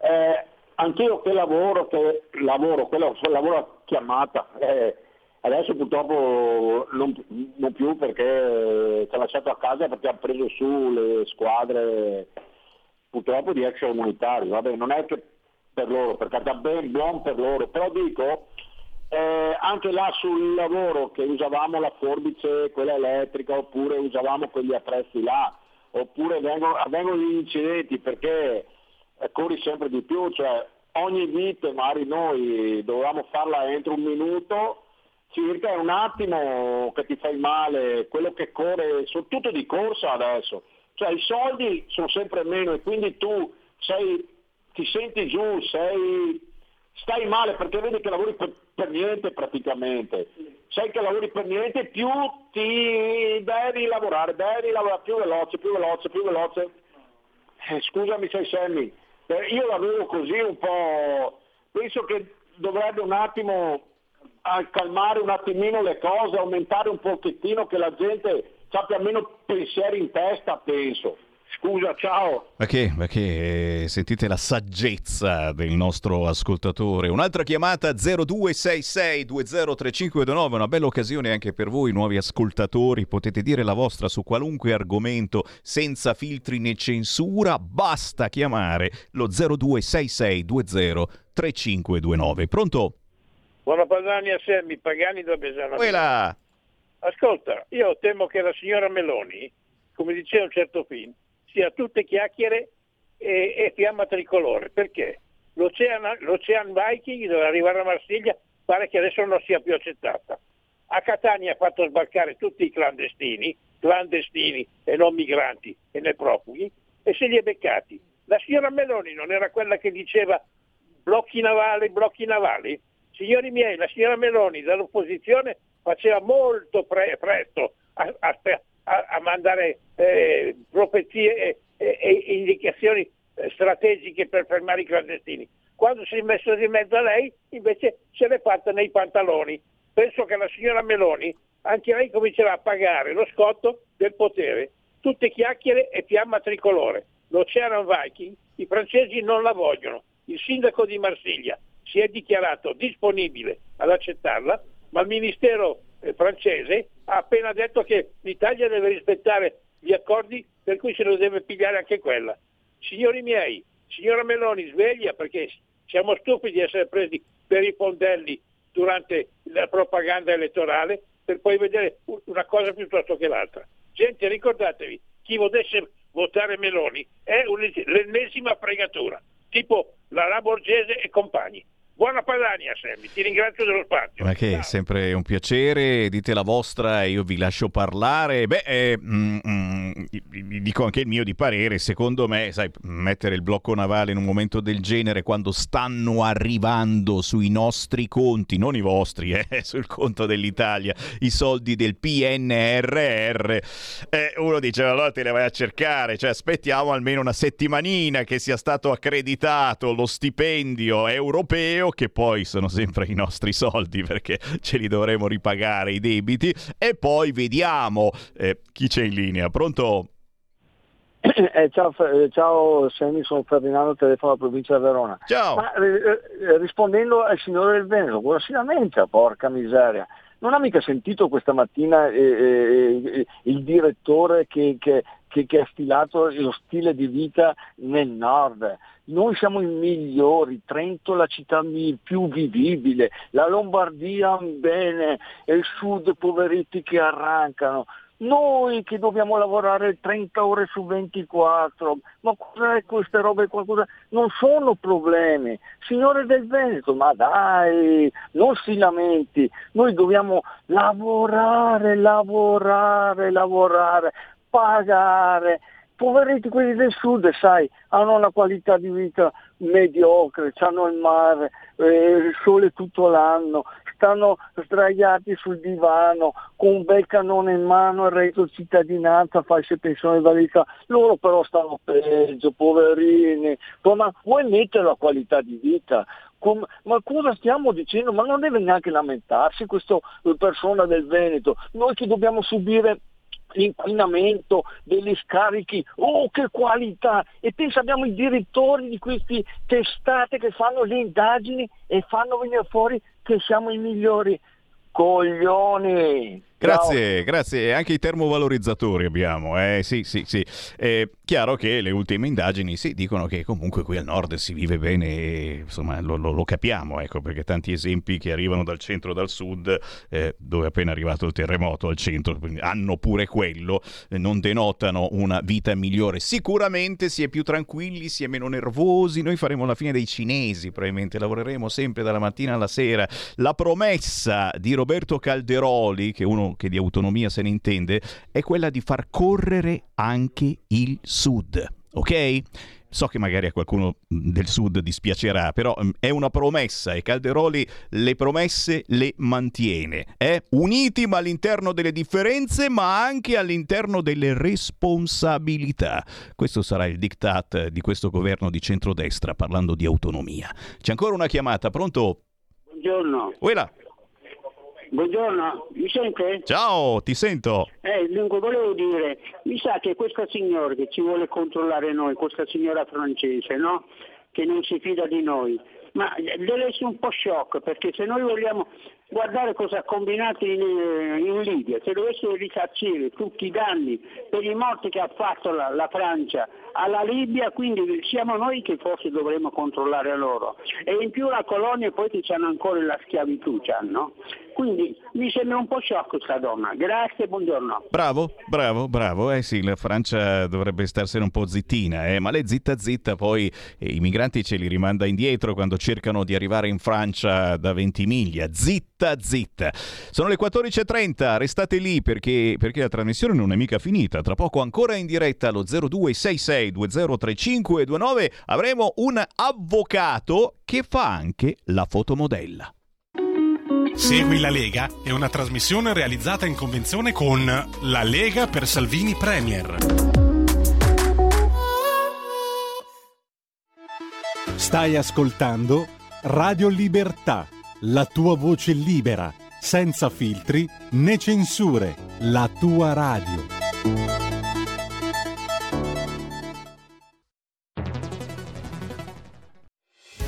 eh, anch'io che lavoro, che lavoro, quello lavoro a chiamata, eh, adesso purtroppo non, non più perché ci ha lasciato a casa perché ha preso su le squadre purtroppo di extracomunitari, vabbè non è che per loro, per carità ben buon per loro, però dico eh, anche là sul lavoro che usavamo la forbice, quella elettrica, oppure usavamo quegli attrezzi là, oppure vengono, avvengono gli incidenti perché eh, corri sempre di più, cioè ogni vite magari noi dovevamo farla entro un minuto, circa è un attimo che ti fai male, quello che corre, soprattutto di corsa adesso, cioè i soldi sono sempre meno e quindi tu sei, ti senti giù, sei, stai male perché vedi che lavori per, per niente praticamente, sai che lavori per niente più ti devi lavorare, devi lavorare più veloce, più veloce, più veloce. Eh, scusami sei Sammy, eh, io la vedo così un po', penso che dovrebbe un attimo a calmare un attimino le cose, aumentare un pochettino che la gente abbia meno pensieri in testa, penso. Scusa, ciao. Ma che eh, sentite la saggezza del nostro ascoltatore. Un'altra chiamata 0266203529, una bella occasione anche per voi, nuovi ascoltatori. Potete dire la vostra su qualunque argomento senza filtri né censura. Basta chiamare lo 0266203529. Pronto? Buona Padani a Semmi, Pagani da Besana. Quella! Ascolta, io temo che la signora Meloni, come diceva un certo film, sia tutte chiacchiere e, e fiamma tricolore. Perché? L'Ocean, l'Ocean Viking dove arrivare a Marsiglia pare che adesso non sia più accettata. A Catania ha fatto sbarcare tutti i clandestini, clandestini e non migranti e né profughi, e se li è beccati. La signora Meloni non era quella che diceva blocchi navali, blocchi navali? Signori miei, la signora Meloni dall'opposizione faceva molto pre- presto a, a- a- mandare eh, profezie e, e- indicazioni eh, strategiche per fermare i clandestini. Quando si è messo di mezzo a lei, invece se l'è fatta nei pantaloni. Penso che la signora Meloni, anche lei comincerà a pagare lo scotto del potere. Tutte chiacchiere e fiamma tricolore. L'Oceano Viking, i francesi non la vogliono. Il sindaco di Marsiglia si è dichiarato disponibile ad accettarla, ma il ministero eh, francese ha appena detto che l'Italia deve rispettare gli accordi per cui se lo deve pigliare anche quella. Signori miei, signora Meloni, sveglia perché siamo stufi di essere presi per i fondelli durante la propaganda elettorale per poi vedere una cosa piuttosto che l'altra. Gente, ricordatevi, chi volesse votare Meloni è l'ennesima fregatura, tipo la Laborgese e compagni. Buona Padania, Sammy, ti ringrazio dello spazio. Ma che è sempre un piacere, dite la vostra e io vi lascio parlare. Beh, eh, mm, mm, vi dico anche il mio di parere, secondo me, sai, mettere il blocco navale in un momento del genere quando stanno arrivando sui nostri conti, non i vostri, eh, sul conto dell'Italia, i soldi del PNRR, eh, uno dice allora te le vai a cercare, cioè aspettiamo almeno una settimanina che sia stato accreditato lo stipendio europeo, che poi sono sempre i nostri soldi perché ce li dovremo ripagare i debiti, e poi vediamo eh, chi c'è in linea. Pronto? Eh, ciao, eh, ciao Sammy, sono Ferdinando, telefono alla provincia di Verona. Ciao. Ma, eh, eh, rispondendo al signore del Veneto, cosa si lamenta, porca miseria? Non ha mica sentito questa mattina eh, eh, eh, il direttore che, che- che- che ha stilato lo stile di vita nel nord? Noi siamo i migliori, Trento la città più vivibile, la Lombardia bene, e il sud poveretti che arrancano. Noi che dobbiamo lavorare 30 ore su 24, ma cos'è queste robe qua? Cosa- Non sono problemi. Signore del Veneto, ma dai, non si lamenti. Noi dobbiamo lavorare, lavorare, lavorare, pagare. Poveretti quelli del sud, sai, hanno una qualità di vita mediocre, hanno il mare, eh, il sole tutto l'anno, stanno sdraiati sul divano con un bel cannone in mano, il reddito di cittadinanza, false pensioni di validità. Loro però stanno peggio, poverini. Ma vuoi mettere la qualità di vita? Ma cosa stiamo dicendo? Ma non deve neanche lamentarsi questa persona del Veneto. Noi che dobbiamo subire l'inquinamento degli scarichi, oh che qualità! E pensa abbiamo i direttori di queste testate che fanno le indagini e fanno venire fuori che siamo i migliori. Coglioni! Grazie, grazie. Anche i termovalorizzatori abbiamo. Eh, sì, sì, sì. È chiaro che le ultime indagini sì, dicono che comunque qui al nord si vive bene, e, insomma lo, lo- lo capiamo, ecco, perché tanti esempi che arrivano dal centro e dal sud, eh, dove è appena arrivato il terremoto al centro, hanno pure quello, eh, non denotano una vita migliore. Sicuramente si è più tranquilli, si è meno nervosi, noi faremo la fine dei cinesi, probabilmente lavoreremo sempre dalla mattina alla sera. La promessa di Roberto Calderoli, che è uno che di autonomia se ne intende, è quella di far correre anche il sud, ok? So che magari a qualcuno mh, del sud dispiacerà, però mh, è una promessa e Calderoli le promesse le mantiene. Eh? Uniti ma all'interno delle differenze, ma anche all'interno delle responsabilità. Questo sarà il diktat di questo governo di centrodestra parlando di autonomia. C'è ancora una chiamata, pronto? Buongiorno. Uela. Buongiorno, mi sente? Ciao, ti sento. Eh, dunque volevo dire, mi sa che questa signora che ci vuole controllare noi, questa signora francese, no? Che non si fida di noi, ma deve essere un po' shock perché se noi vogliamo guardare cosa ha combinato in, in Libia, se dovesse risarcire tutti i danni per i morti che ha fatto la, la Francia alla Libia, quindi siamo noi che forse dovremmo controllare loro. E in più la colonia poi che hanno ancora la schiavitù, c'hanno. Quindi mi sembra un po' shock questa donna. Grazie, buongiorno. Bravo, bravo, bravo. Eh sì, la Francia dovrebbe starsene un po' zittina, eh, ma lei zitta zitta poi i migranti ce li rimanda indietro quando cercano di arrivare in Francia da Ventimiglia. Zitta, zitta. Sono le 14.30, restate lì perché, perché la trasmissione non è mica finita. Tra poco ancora in diretta allo 0266203529 avremo un avvocato che fa anche la fotomodella. Segui la Lega è una trasmissione realizzata in convenzione con La Lega per Salvini Premier. Stai ascoltando Radio Libertà, la tua voce libera, senza filtri né censure, la tua radio.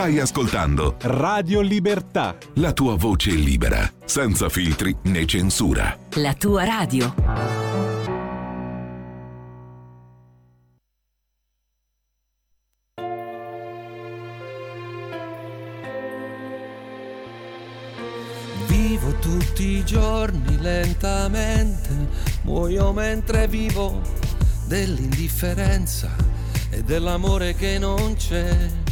Stai ascoltando Radio Libertà. la tua voce libera, senza filtri né censura. La tua radio. Vivo tutti i giorni lentamente, muoio mentre vivo dell'indifferenza e dell'amore che non c'è.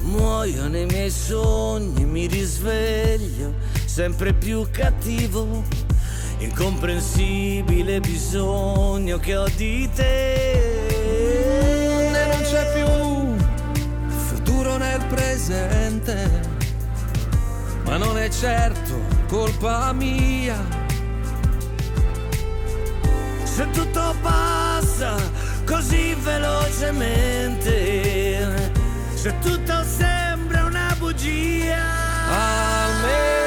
Muoio nei miei sogni, mi risveglio sempre più cattivo, incomprensibile bisogno che ho di te. E non c'è più futuro nel presente, ma non è certo colpa mia. Se tutto passa così velocemente, se tutto sembra una bugia, Almeno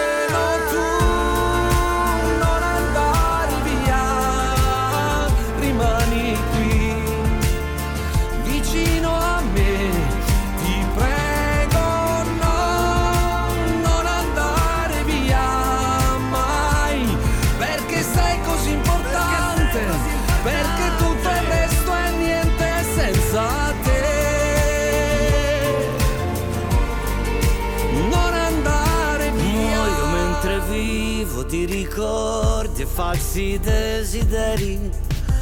falsi desideri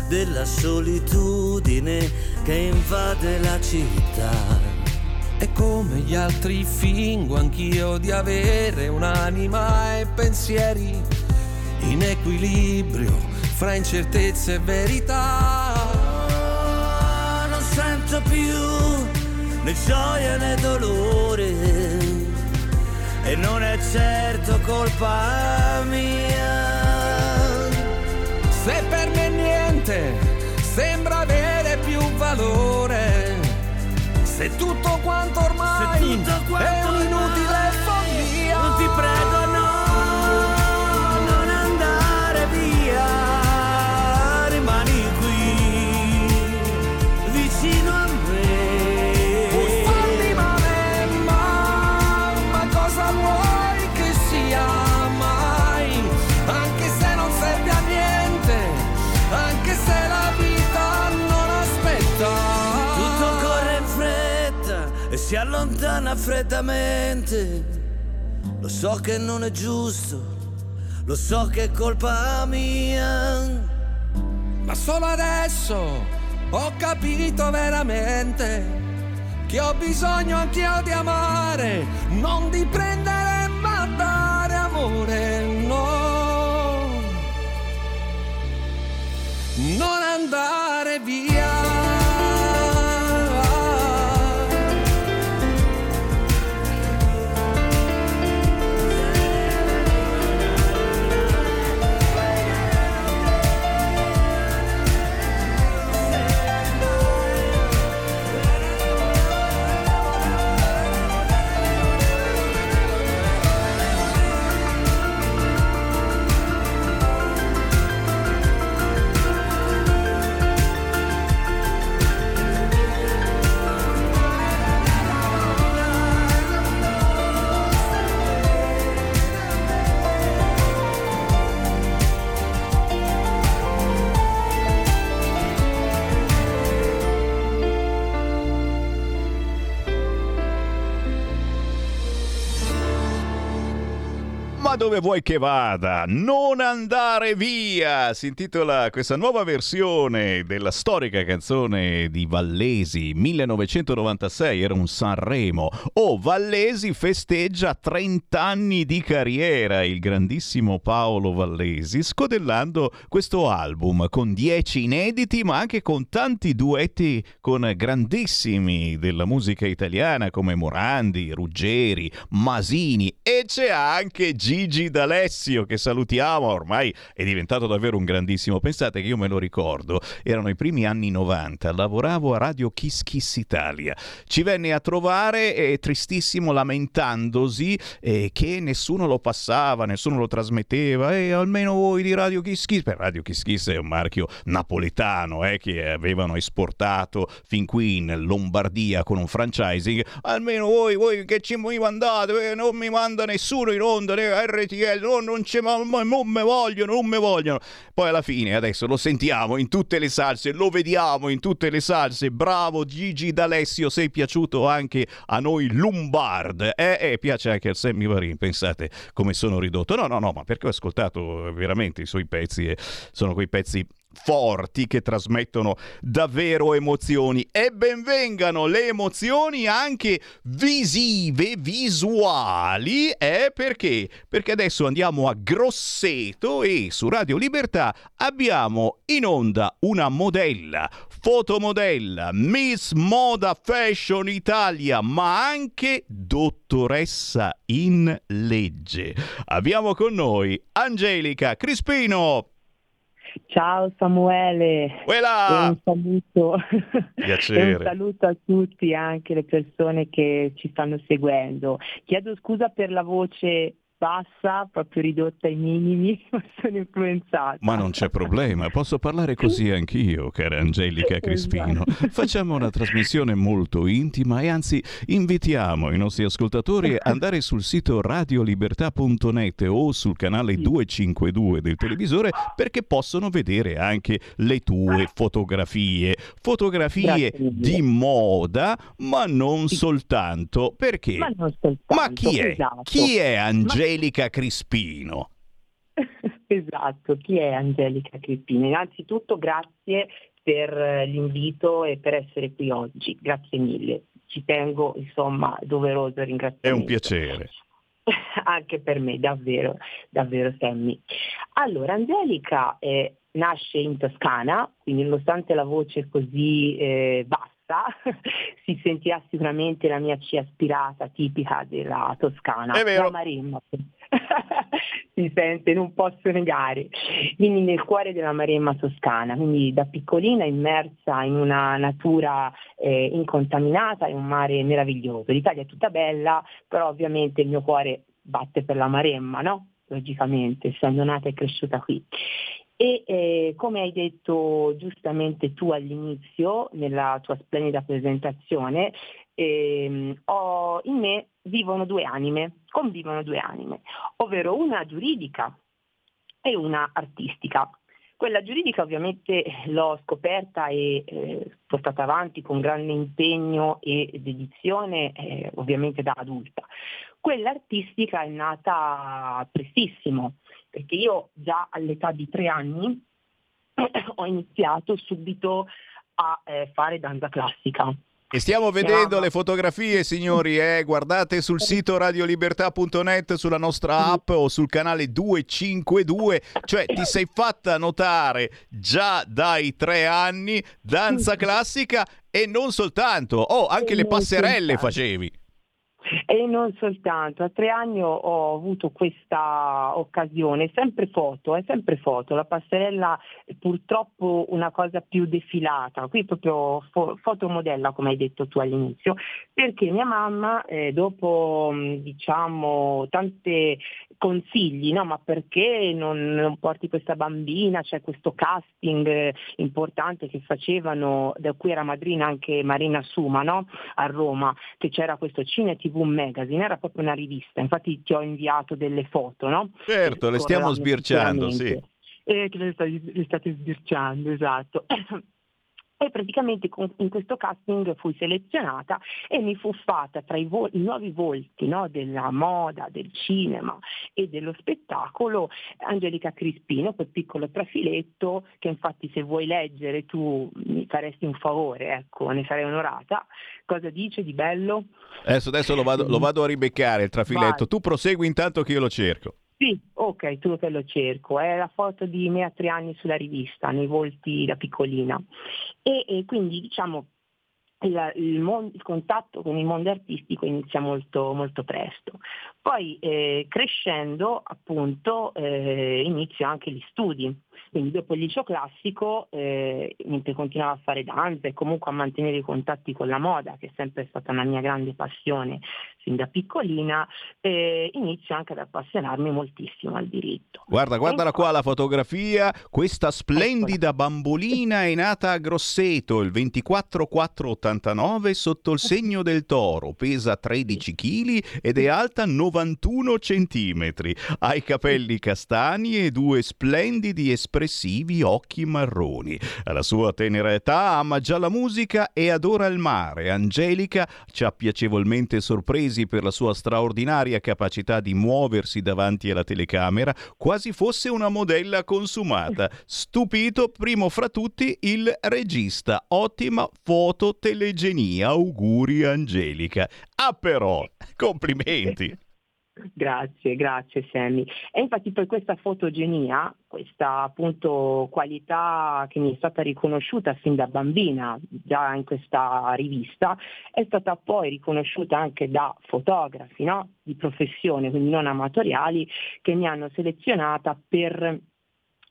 della solitudine che invade la città. E come gli altri fingo anch'io di avere un'anima e pensieri in equilibrio fra incertezza e verità. non sento più né gioia né dolore e non è certo colpa mia. Niente sembra avere più valore, se tutto quanto ormai tutto quanto è un'inutile ormai- allontana freddamente. Lo so che non è giusto, lo so che è colpa mia. Ma solo adesso ho capito veramente che ho bisogno anch'io di amare, non di prendere ma dare amore, no. Non andare via. Dove vuoi che vada, non andare via. Si intitola questa nuova versione della storica canzone di Vallesi 1996, era un Sanremo. Oh, Vallesi festeggia 30 anni di carriera, il grandissimo Paolo Vallesi, scodellando questo album con 10 inediti, ma anche con tanti duetti con grandissimi della musica italiana come Morandi, Ruggeri, Masini e c'è anche Gigi D'Alessio che salutiamo, ormai è diventato davvero un grandissimo. Pensate che io me lo ricordo, erano i primi anni 90, lavoravo a Radio Kiss Kiss Italia. Ci venne a trovare eh, tristissimo lamentandosi eh, che nessuno lo passava, nessuno lo trasmetteva e almeno voi di Radio Kiss Kiss, per Radio Kiss Kiss è un marchio napoletano eh, che avevano esportato fin qui in Lombardia con un franchising, almeno voi, voi che ci mi mandate, eh, non mi manda nessuno in onda, eh, RTL, no, non, c'è, ma, ma, non me vogliono, non me vogliono. Poi alla fine adesso lo sentiamo in tutte le salse, lo vediamo in tutte le salse. Bravo Gigi D'Alessio, sei piaciuto anche a noi Lombard. Eh, eh piace anche al Sammy Varin, pensate come sono ridotto. No, no, no, ma perché ho ascoltato veramente i suoi pezzi e sono quei pezzi forti che trasmettono davvero emozioni e benvengano le emozioni anche visive, visuali, eh, perché? Perché adesso andiamo a Grosseto e su Radio Libertà abbiamo in onda una modella, fotomodella, Miss Moda Fashion Italia, ma anche dottoressa in legge. Abbiamo con noi Angelica Crispino. Ciao Samuele, un saluto. Un saluto a tutti, anche le persone che ci stanno seguendo. Chiedo scusa per la voce bassa, proprio ridotta ai minimi, sono influenzata. Ma non c'è problema, posso parlare così anch'io, cara Angelica Crispino. Facciamo una trasmissione molto intima e anzi invitiamo i nostri ascoltatori ad andare sul sito radiolibertà.net o sul canale 252 del televisore perché possono vedere anche le tue fotografie. Fotografie di moda, ma non soltanto. Perché? Ma non soltanto, Ma chi è? esatto. Chi è Angelica Crispino? Esatto, chi è Angelica Crispino? Innanzitutto grazie per eh, l'invito e per essere qui oggi, grazie mille. Ci tengo, insomma, doveroso È ringraziamento. un piacere. Anche per me, davvero, davvero Sammy. Allora, Angelica eh, nasce in Toscana, quindi nonostante la voce così eh, bassa, si sentirà sicuramente la mia C aspirata tipica della Toscana. È vero. La Maremma. si sente, non posso negare. Quindi nel cuore della Maremma toscana, quindi da piccolina immersa in una natura eh, incontaminata, in un mare meraviglioso. L'Italia è tutta bella, però ovviamente il mio cuore batte per la Maremma, no? Logicamente, essendo nata e cresciuta qui. E eh, come hai detto giustamente tu all'inizio, nella tua splendida presentazione, ehm, ho, in me vivono due anime, convivono due anime, ovvero una giuridica e una artistica. Quella giuridica ovviamente l'ho scoperta e eh, portata avanti con grande impegno e dedizione, eh, ovviamente da adulta. Quella artistica è nata prestissimo, perché io già all'età di tre anni ho iniziato subito a eh, fare danza classica. E stiamo vedendo le fotografie, signori, eh? guardate sul sito radiolibertà.net, sulla nostra app o sul canale 252, cioè ti sei fatta notare già dai tre anni danza classica e non soltanto, oh, anche le passerelle facevi. E non soltanto, a tre anni ho, avuto questa occasione, sempre foto, è sempre foto, la passerella è purtroppo una cosa più defilata, qui proprio fo- fotomodella come hai detto tu all'inizio, perché mia mamma eh, dopo mh, diciamo tante consigli, no? ma perché non, non porti questa bambina, c'è questo casting eh, importante che facevano, da cui era madrina anche Marina Suma no? a Roma, che c'era questo Cine TV Magazine, era proprio una rivista, infatti ti ho inviato delle foto, no? Certo, le stiamo sbirciando, sì. Eh, che le state sbirciando, esatto. E praticamente con- in questo casting fui selezionata e mi fu fatta tra i, vo- i nuovi volti no, della moda, del cinema e dello spettacolo Angelica Crispino, quel piccolo trafiletto che infatti se vuoi leggere tu mi faresti un favore, ecco, ne sarei onorata. Cosa dice di bello? Adesso, adesso lo, vado, lo vado a ribeccare il trafiletto. Vai. Tu prosegui intanto che io lo cerco. Sì, ok, tu che lo cerco. È la foto di me a tre anni sulla rivista, nei volti da piccolina. E, e quindi diciamo il, il mon- il contatto con il mondo artistico inizia molto, molto presto. Poi eh, crescendo appunto eh, inizio anche gli studi. Quindi dopo il liceo classico, eh, mentre continuavo a fare danza e comunque a mantenere i contatti con la moda, che è sempre stata una mia grande passione sin da piccolina, eh, inizio anche ad appassionarmi moltissimo al diritto. Guarda, guardala qua la fotografia. Questa splendida bambolina è nata a Grosseto il 24489 sotto il segno del toro. Pesa 13 kg ed è alta 91 cm. Ha i capelli castani e due splendidi espressivi occhi marroni. Alla sua tenera età ama già la musica e adora il mare. Angelica ci ha piacevolmente sorpresi per la sua straordinaria capacità di muoversi davanti alla telecamera, quasi fosse una modella consumata. Stupito, primo fra tutti, il regista. Ottima fototelegenia. Auguri Angelica. Ah però, complimenti. Grazie, grazie Sammy. E infatti poi questa fotogenia, questa appunto qualità che mi è stata riconosciuta fin da bambina, già in questa rivista, è stata poi riconosciuta anche da fotografi no? di professione, quindi non amatoriali, che mi hanno selezionata per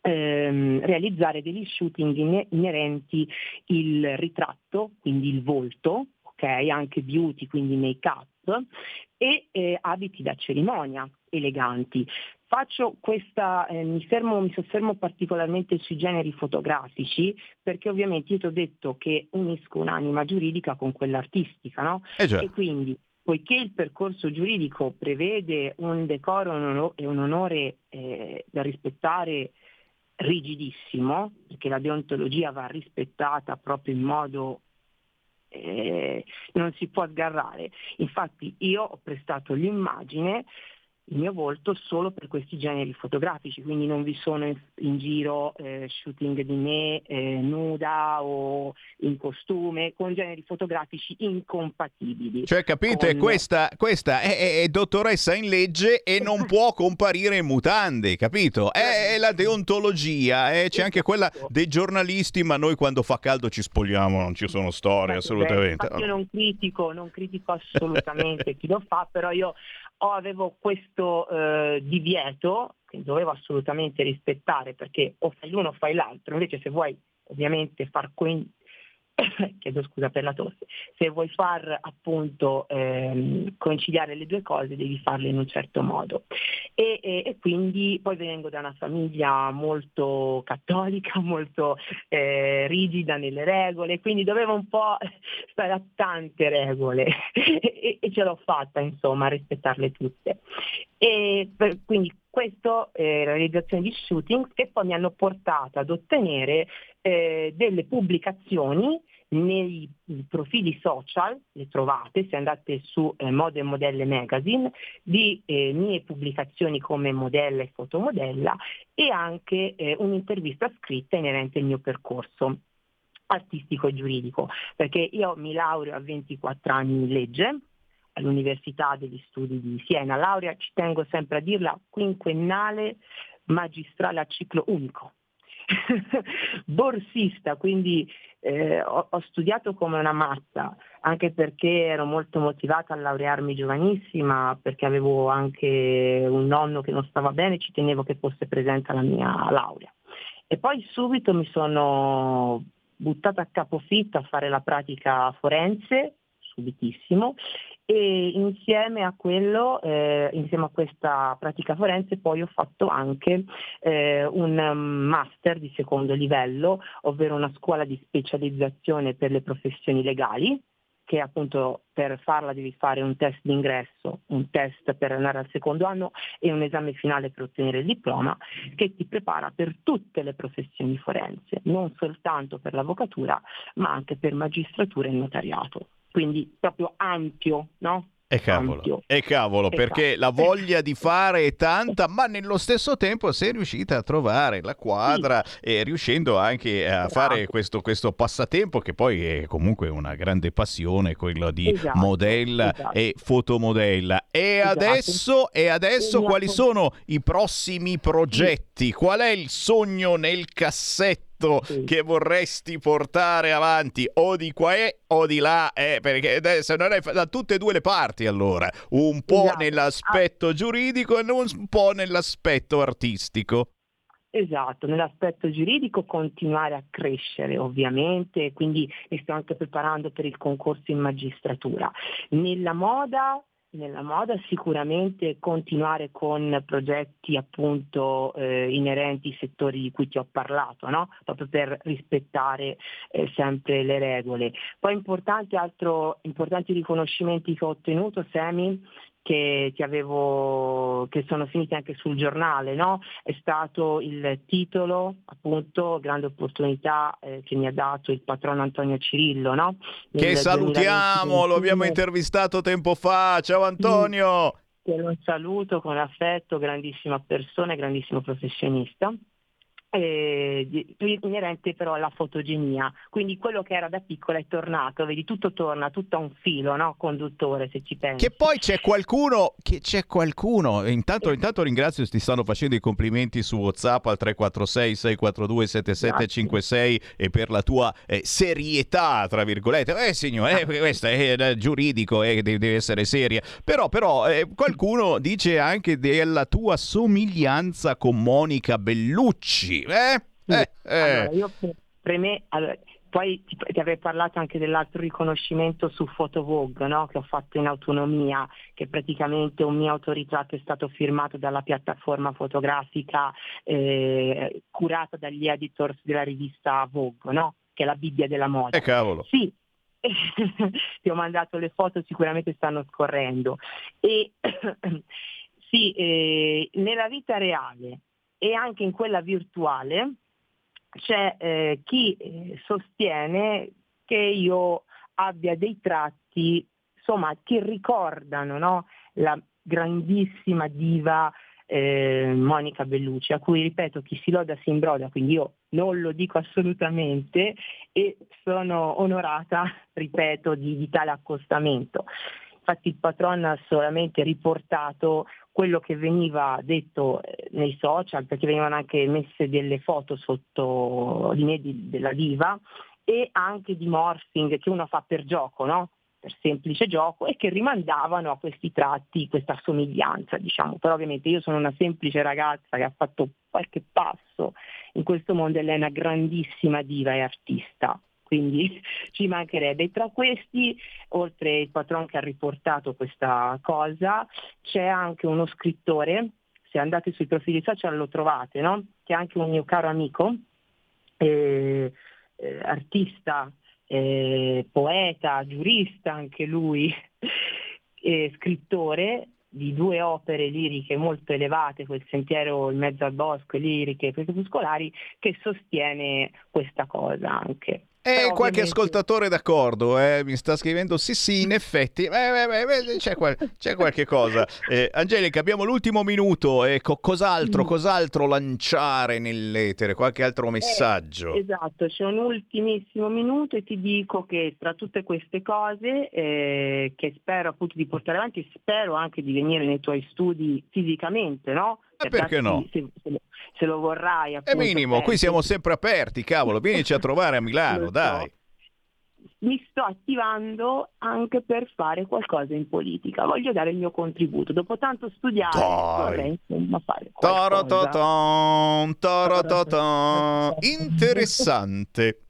ehm, realizzare degli shooting ine- inerenti il ritratto, quindi il volto, ok, anche beauty, quindi make-up, e eh, abiti da cerimonia eleganti. Faccio questa, eh, mi, fermo, mi soffermo particolarmente sui generi fotografici perché ovviamente io ti ho detto che unisco un'anima giuridica con quella artistica, no? Eh. E quindi poiché il percorso giuridico prevede un decoro e un e un onore eh, da rispettare rigidissimo, perché la deontologia va rispettata proprio in modo eh, non si può sgarrare. Infatti io ho prestato l'immagine, il mio volto, solo per questi generi fotografici, quindi non vi sono in, in giro eh, shooting di me eh, nuda o in costume, con generi fotografici incompatibili. Cioè, capite, con- questa, questa è, è- è dottoressa in legge e non può comparire in mutande, capito? È, è la deontologia, eh, c'è anche quella dei giornalisti, ma noi quando fa caldo ci spogliamo, non ci sono storie, assolutamente. Beh, io non critico, non critico assolutamente chi lo fa, però io ho- avevo questo eh, divieto che dovevo assolutamente rispettare perché o fai l'uno o fai l'altro, invece se vuoi ovviamente far chiedo scusa per la tosse, se vuoi far appunto ehm, conciliare le due cose devi farle in un certo modo. E, e- e quindi poi vengo da una famiglia molto cattolica, molto eh, rigida nelle regole, quindi dovevo un po' stare a tante regole e, e ce l'ho fatta insomma a rispettarle tutte. E per- quindi questo eh, la realizzazione di shooting che poi mi hanno portato ad ottenere eh, delle pubblicazioni nei profili social, le trovate se andate su eh, Mode e Modelle Magazine, di eh, mie pubblicazioni come modella e fotomodella e anche eh, un'intervista scritta inerente al mio percorso artistico e giuridico, perché io mi laureo a 24 anni in legge all'Università degli Studi di Siena, laurea, ci tengo sempre a dirla, quinquennale magistrale a ciclo unico. Borsista, quindi eh, ho, ho studiato come una matta, anche perché ero molto motivata a laurearmi giovanissima, perché avevo anche un nonno che non stava bene, ci tenevo che fosse presente alla mia laurea. E poi subito mi sono buttata a capofitto a fare la pratica forense, subitissimo, e insieme a quello, eh, insieme a questa pratica forense, poi ho fatto anche eh, un um, master di secondo livello, ovvero una scuola di specializzazione per le professioni legali, che appunto per farla devi fare un test d'ingresso, un test per andare al secondo anno e un esame finale per ottenere il diploma, che ti prepara per tutte le professioni forense, non soltanto per l'avvocatura, ma anche per magistratura e notariato. Quindi proprio ampio, no? E cavolo, e cavolo, Esatto. perché la voglia di fare è tanta, ma nello stesso tempo sei riuscita a trovare la quadra e riuscendo anche a fare questo, questo passatempo che poi è comunque una grande passione, quello di Esatto, modella esatto. e fotomodella. E Esatto. adesso, e adesso Esatto. quali sono i prossimi progetti? Qual è il sogno nel cassetto? Che vorresti portare avanti o di qua e o di là eh, perché adesso non è da tutte e due le parti allora un po' Esatto. nell'aspetto giuridico e un po' nell'aspetto artistico Esatto, nell'aspetto giuridico continuare a crescere ovviamente, quindi mi sto anche preparando per il concorso in magistratura. Nella moda, nella moda sicuramente continuare con progetti appunto eh, inerenti ai settori di cui ti ho parlato, no? proprio per rispettare eh, sempre le regole. Poi importante, altro, importanti riconoscimenti che ho ottenuto, Semi, che ti avevo che sono finiti anche sul giornale, no? È stato il titolo, appunto, grande opportunità eh, che mi ha dato il patrono Antonio Cirillo, no? che salutiamo lo 2021. abbiamo intervistato tempo fa ciao Antonio Te lo saluto con affetto, grandissima persona, grandissimo professionista. Eh, inerente però alla fotogenia, quindi quello che era da piccola è tornato, vedi tutto torna, tutto a un filo, no? conduttore se ci pensi. Che poi c'è qualcuno, che c'è qualcuno, intanto, intanto ringrazio, ti stanno facendo i complimenti su WhatsApp al 346-642-7756 e per la tua eh, serietà, tra virgolette. Eh signore, eh, questo è eh, giuridico, eh, deve, deve essere seria. Però, però eh, qualcuno dice anche della tua somiglianza con Monica Bellucci. Eh? Eh, eh. Allora, io per, per me, allora, poi ti, ti avrei parlato anche dell'altro riconoscimento su Photo Vogue, no? che ho fatto in autonomia, che praticamente un mio autoritratto è stato firmato dalla piattaforma fotografica eh, curata dagli editors della rivista Vogue, no? che è la Bibbia della moda. Eh, cavolo. Sì, ti ho mandato le foto, sicuramente stanno scorrendo. E sì, eh, nella vita reale e anche in quella virtuale c'è eh, chi eh, sostiene che io abbia dei tratti, insomma, che ricordano no? la grandissima diva eh, Monica Bellucci, a cui ripeto chi si loda si imbroda, quindi io non lo dico assolutamente e sono onorata, ripeto, di, di tale accostamento. Infatti il patron ha solamente riportato quello che veniva detto eh, nei social, perché venivano anche messe delle foto sotto di me della diva e anche di morphing che uno fa per gioco, no? per semplice gioco e che rimandavano a questi tratti, questa somiglianza, diciamo. Però ovviamente io sono una semplice ragazza che ha fatto qualche passo in questo mondo e lei è una grandissima diva e artista. Quindi ci mancherebbe. E tra questi, oltre il patron che ha riportato questa cosa, c'è anche uno scrittore, se andate sui profili social lo trovate, no? che è anche un mio caro amico, eh, eh, artista, eh, poeta, giurista anche lui, scrittore di due opere liriche molto elevate, quel sentiero in mezzo al bosco, liriche crepuscolari, che sostiene questa cosa anche. E Eh, qualche ascoltatore d'accordo, eh, mi sta scrivendo sì sì, in effetti, eh, beh, beh, beh, c'è, qual- c'è qualche cosa. Eh, Angelica, abbiamo l'ultimo minuto, ecco, cos'altro, Mm. cos'altro lanciare nell'etere, qualche altro messaggio? Eh, esatto, c'è un ultimissimo minuto e ti dico che tra tutte queste cose eh, che spero appunto di portare avanti, spero anche di venire nei tuoi studi fisicamente, no? Eh, perché no? Se, se lo- vorrai. È minimo, qui siamo sempre aperti, cavolo, vienici a trovare a Milano, dai. Mi sto attivando anche per fare qualcosa in politica, voglio dare il mio contributo. Dopo tanto studiare vorrei insomma fare qualcosa. Interessante.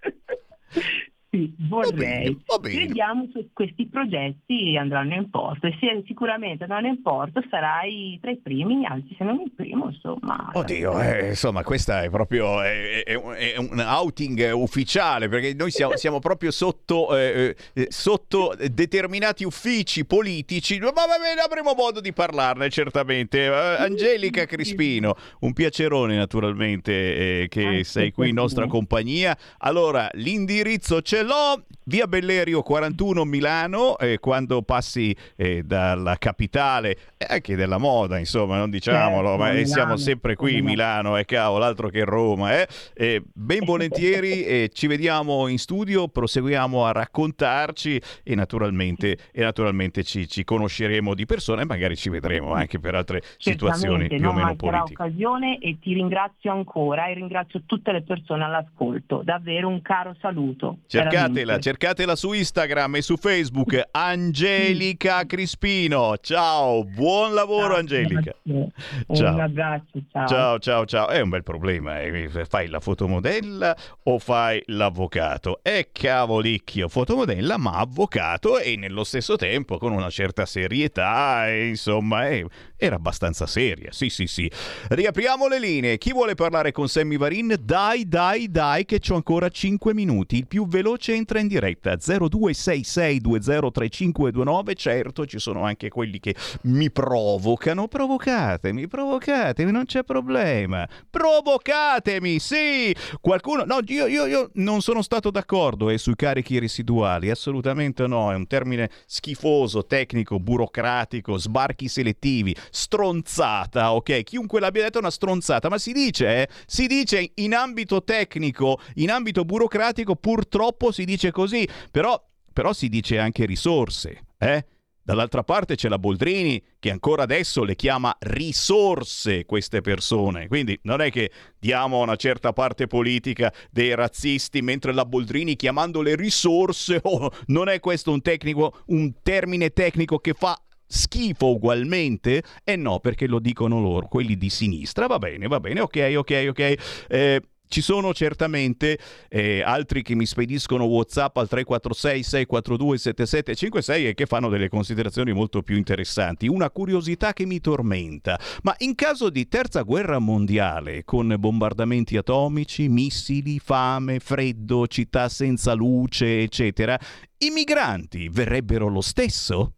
Sì, vorrei. Va bene. Vediamo se questi progetti andranno in porto e se sicuramente andranno in porto sarai tra i primi, anzi se non il primo, insomma. Oddio, eh, insomma, questa è proprio è, è un- è un outing ufficiale perché noi siamo, siamo proprio sotto, eh, eh, sotto determinati uffici politici. Ma va bene, avremo modo di parlarne certamente. Eh, Angelica Crispino, un piacerone naturalmente eh, che sei qui in nostra compagnia. Allora, l'indirizzo ce l'ho. Via Bellerio 41 Milano, eh, quando passi eh, dalla capitale, eh, anche della moda, insomma, non diciamolo, Certo, ma eh, Milano, siamo sempre qui. Milano, e cavolo, altro che Roma. Eh? Eh, ben volentieri, eh, ci vediamo in studio, proseguiamo a raccontarci e naturalmente, e naturalmente ci, ci conosceremo di persona e magari ci vedremo anche per altre situazioni più o meno politiche. occasione e ti ringrazio ancora e ringrazio tutte le persone all'ascolto. Davvero un caro saluto. Cercatela, cercatela su Instagram e su Facebook, Angelica Crispino. Ciao, buon lavoro Angelica. Un Ciao. abbraccio, ciao. Ciao, ciao, ciao. È un bel problema. eh. Fai la fotomodella o fai l'avvocato? E cavolicchio, fotomodella ma avvocato e nello stesso tempo con una certa serietà. E insomma, eh, era abbastanza seria. Sì, sì, sì. Riapriamo le linee. Chi vuole parlare con Sammy Varin? Dai, dai, dai, che c'ho ancora 5 minuti. Il più veloce entra in diretta. 0266203529. Certo, ci sono anche quelli che mi provocano. Provocatemi, provocatemi, non c'è problema. Provocatemi, sì. Qualcuno... No, io, io- io non sono stato d'accordo eh, sui carichi residuali. Assolutamente no. È un termine schifoso, tecnico, burocratico, sbarchi selettivi, stronzata, ok? Chiunque l'abbia detto è una stronzata, ma si dice, eh? Si dice in ambito tecnico, in ambito burocratico, purtroppo si dice così, però, però si dice anche risorse, eh? Dall'altra parte c'è la Boldrini che ancora adesso le chiama risorse queste persone. Quindi non è che diamo a una certa parte politica dei razzisti mentre la Boldrini chiamandole risorse, oh, non è questo un tecnico, un termine tecnico che fa schifo ugualmente? E no, perché lo dicono loro, quelli di sinistra. Va bene, va bene, ok, ok, ok. Eh, ci sono certamente eh, altri che mi spediscono WhatsApp al 346 642 7756 e che fanno delle considerazioni molto più interessanti. Una curiosità che mi tormenta. Ma in caso di terza guerra mondiale, con bombardamenti atomici, missili, fame, freddo, città senza luce, eccetera, i migranti verrebbero lo stesso?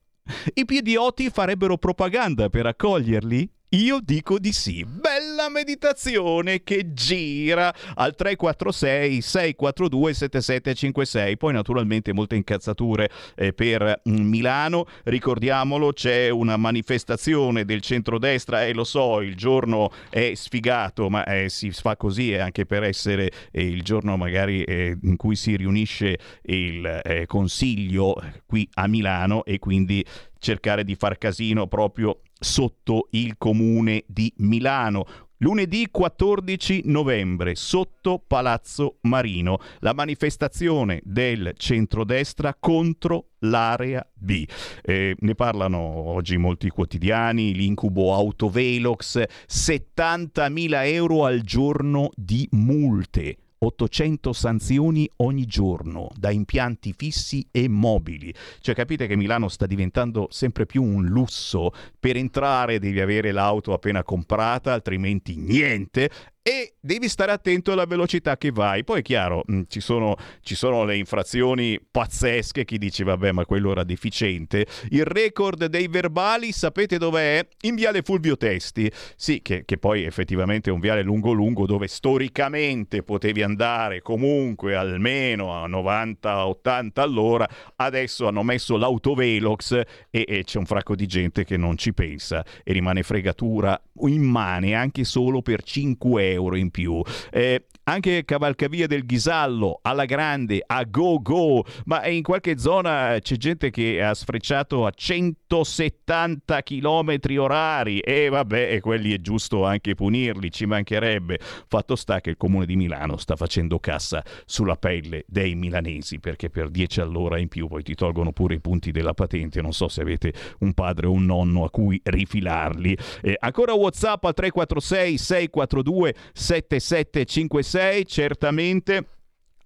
I piedioti farebbero propaganda per accoglierli? Io dico di sì. Bella meditazione che gira al 346 642 7756. Poi naturalmente molte incazzature eh, per mm, Milano. Ricordiamolo, c'è una manifestazione del centrodestra e lo so, il giorno è sfigato, ma eh, si fa così eh, anche per essere eh, il giorno magari eh, in cui si riunisce il eh, consiglio qui a Milano e quindi cercare di far casino proprio sotto il comune di Milano. Lunedì 14 novembre sotto Palazzo Marino la manifestazione del centrodestra contro l'area B. Eh, ne parlano oggi molti quotidiani, l'incubo Autovelox, 70.000 euro al giorno di multe. 800 sanzioni ogni giorno da impianti fissi e mobili. Cioè capite che Milano sta diventando sempre più un lusso. Per entrare devi avere l'auto appena comprata, altrimenti niente. E devi stare attento alla velocità che vai. Poi è chiaro, mh, ci sono, ci sono le infrazioni pazzesche. Chi dice, vabbè, ma quello era deficiente. Il record dei verbali, sapete dov'è? In viale Fulvio Testi. Sì, che, che poi effettivamente è un viale lungo lungo dove storicamente potevi andare comunque almeno a 90-80 all'ora. Adesso hanno messo l'autovelox e, e c'è un fracco di gente che non ci pensa e rimane fregatura immane anche solo per 5 euro in più. Eh, anche Cavalcavia del Ghisallo alla grande, a go go, ma in qualche zona c'è gente che ha sfrecciato a 170 km orari e vabbè, e quelli è giusto anche punirli, ci mancherebbe. Fatto sta che il comune di Milano sta facendo cassa sulla pelle dei milanesi perché per 10 all'ora in più poi ti tolgono pure i punti della patente, non so se avete un padre o un nonno a cui rifilarli. Eh, ancora WhatsApp al 346 642 7756 certamente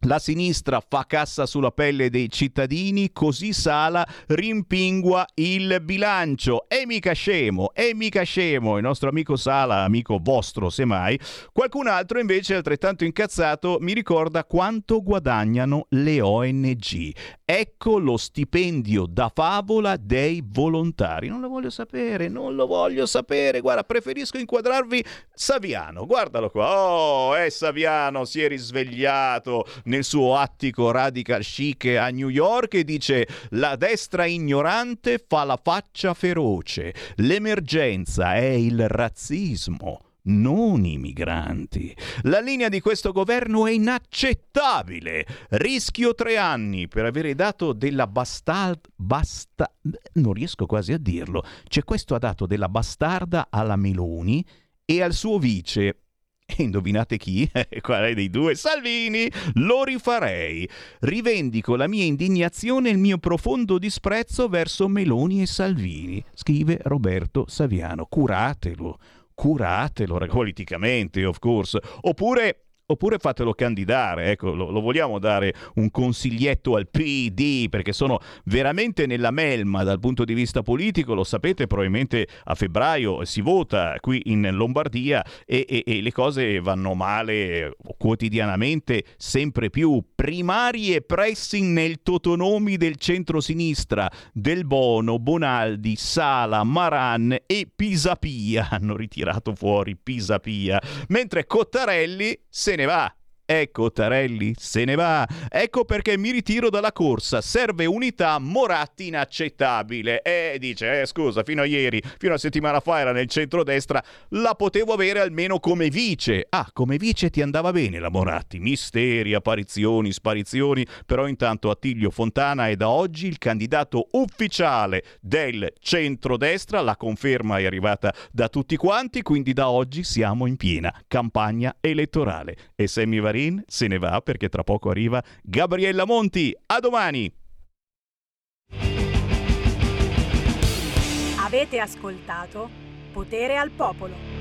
La sinistra fa cassa sulla pelle dei cittadini, così Sala rimpingua il bilancio. E mica scemo, e mica scemo, il nostro amico Sala, amico vostro semmai. Qualcun altro invece altrettanto incazzato mi ricorda quanto guadagnano le ONG. Ecco lo stipendio da favola dei volontari. Non lo voglio sapere, non lo voglio sapere. Guarda, preferisco inquadrarvi Saviano. Guardalo qua. Oh, è Saviano, si è risvegliato nel suo attico radical chic a New York e dice la destra ignorante fa la faccia feroce. L'emergenza è il razzismo non i migranti. La linea di questo governo è inaccettabile. Rischio tre anni per avere dato della bastarda. Basta... non riesco quasi a dirlo. C'è questo ha dato della bastarda alla Meloni e al suo vice. E indovinate chi? Qual è dei due? Salvini! Lo rifarei. Rivendico la mia indignazione e il mio profondo disprezzo verso Meloni e Salvini. Scrive Roberto Saviano. Curatelo curatelo politicamente, of course, oppure oppure fatelo candidare. Ecco, lo, lo, vogliamo dare un consiglietto al PD perché sono veramente nella melma dal punto di vista politico. Lo sapete, probabilmente a febbraio si vota qui in Lombardia e, e, e le cose vanno male quotidianamente, sempre più. Primarie pressing nel totonomi del centro-sinistra, Del Bono, Bonaldi, Sala, Maran e Pisapia hanno ritirato fuori Pisapia, mentre Cottarelli se ne va. Ecco Tarelli, se ne va. Ecco perché mi ritiro dalla corsa. Serve unità Moratti inaccettabile. E dice, eh, scusa, fino a ieri, fino a settimana fa era nel centrodestra, la potevo avere almeno come vice. Ah, come vice ti andava bene la Moratti. Misteri, apparizioni, sparizioni. Però intanto Attilio Fontana è da oggi il candidato ufficiale del centrodestra. La conferma è arrivata da tutti quanti, quindi da oggi siamo in piena campagna elettorale. E Sammy Varin se ne va perché tra poco arriva Gabriella Monti. A domani! Avete ascoltato Potere al Popolo.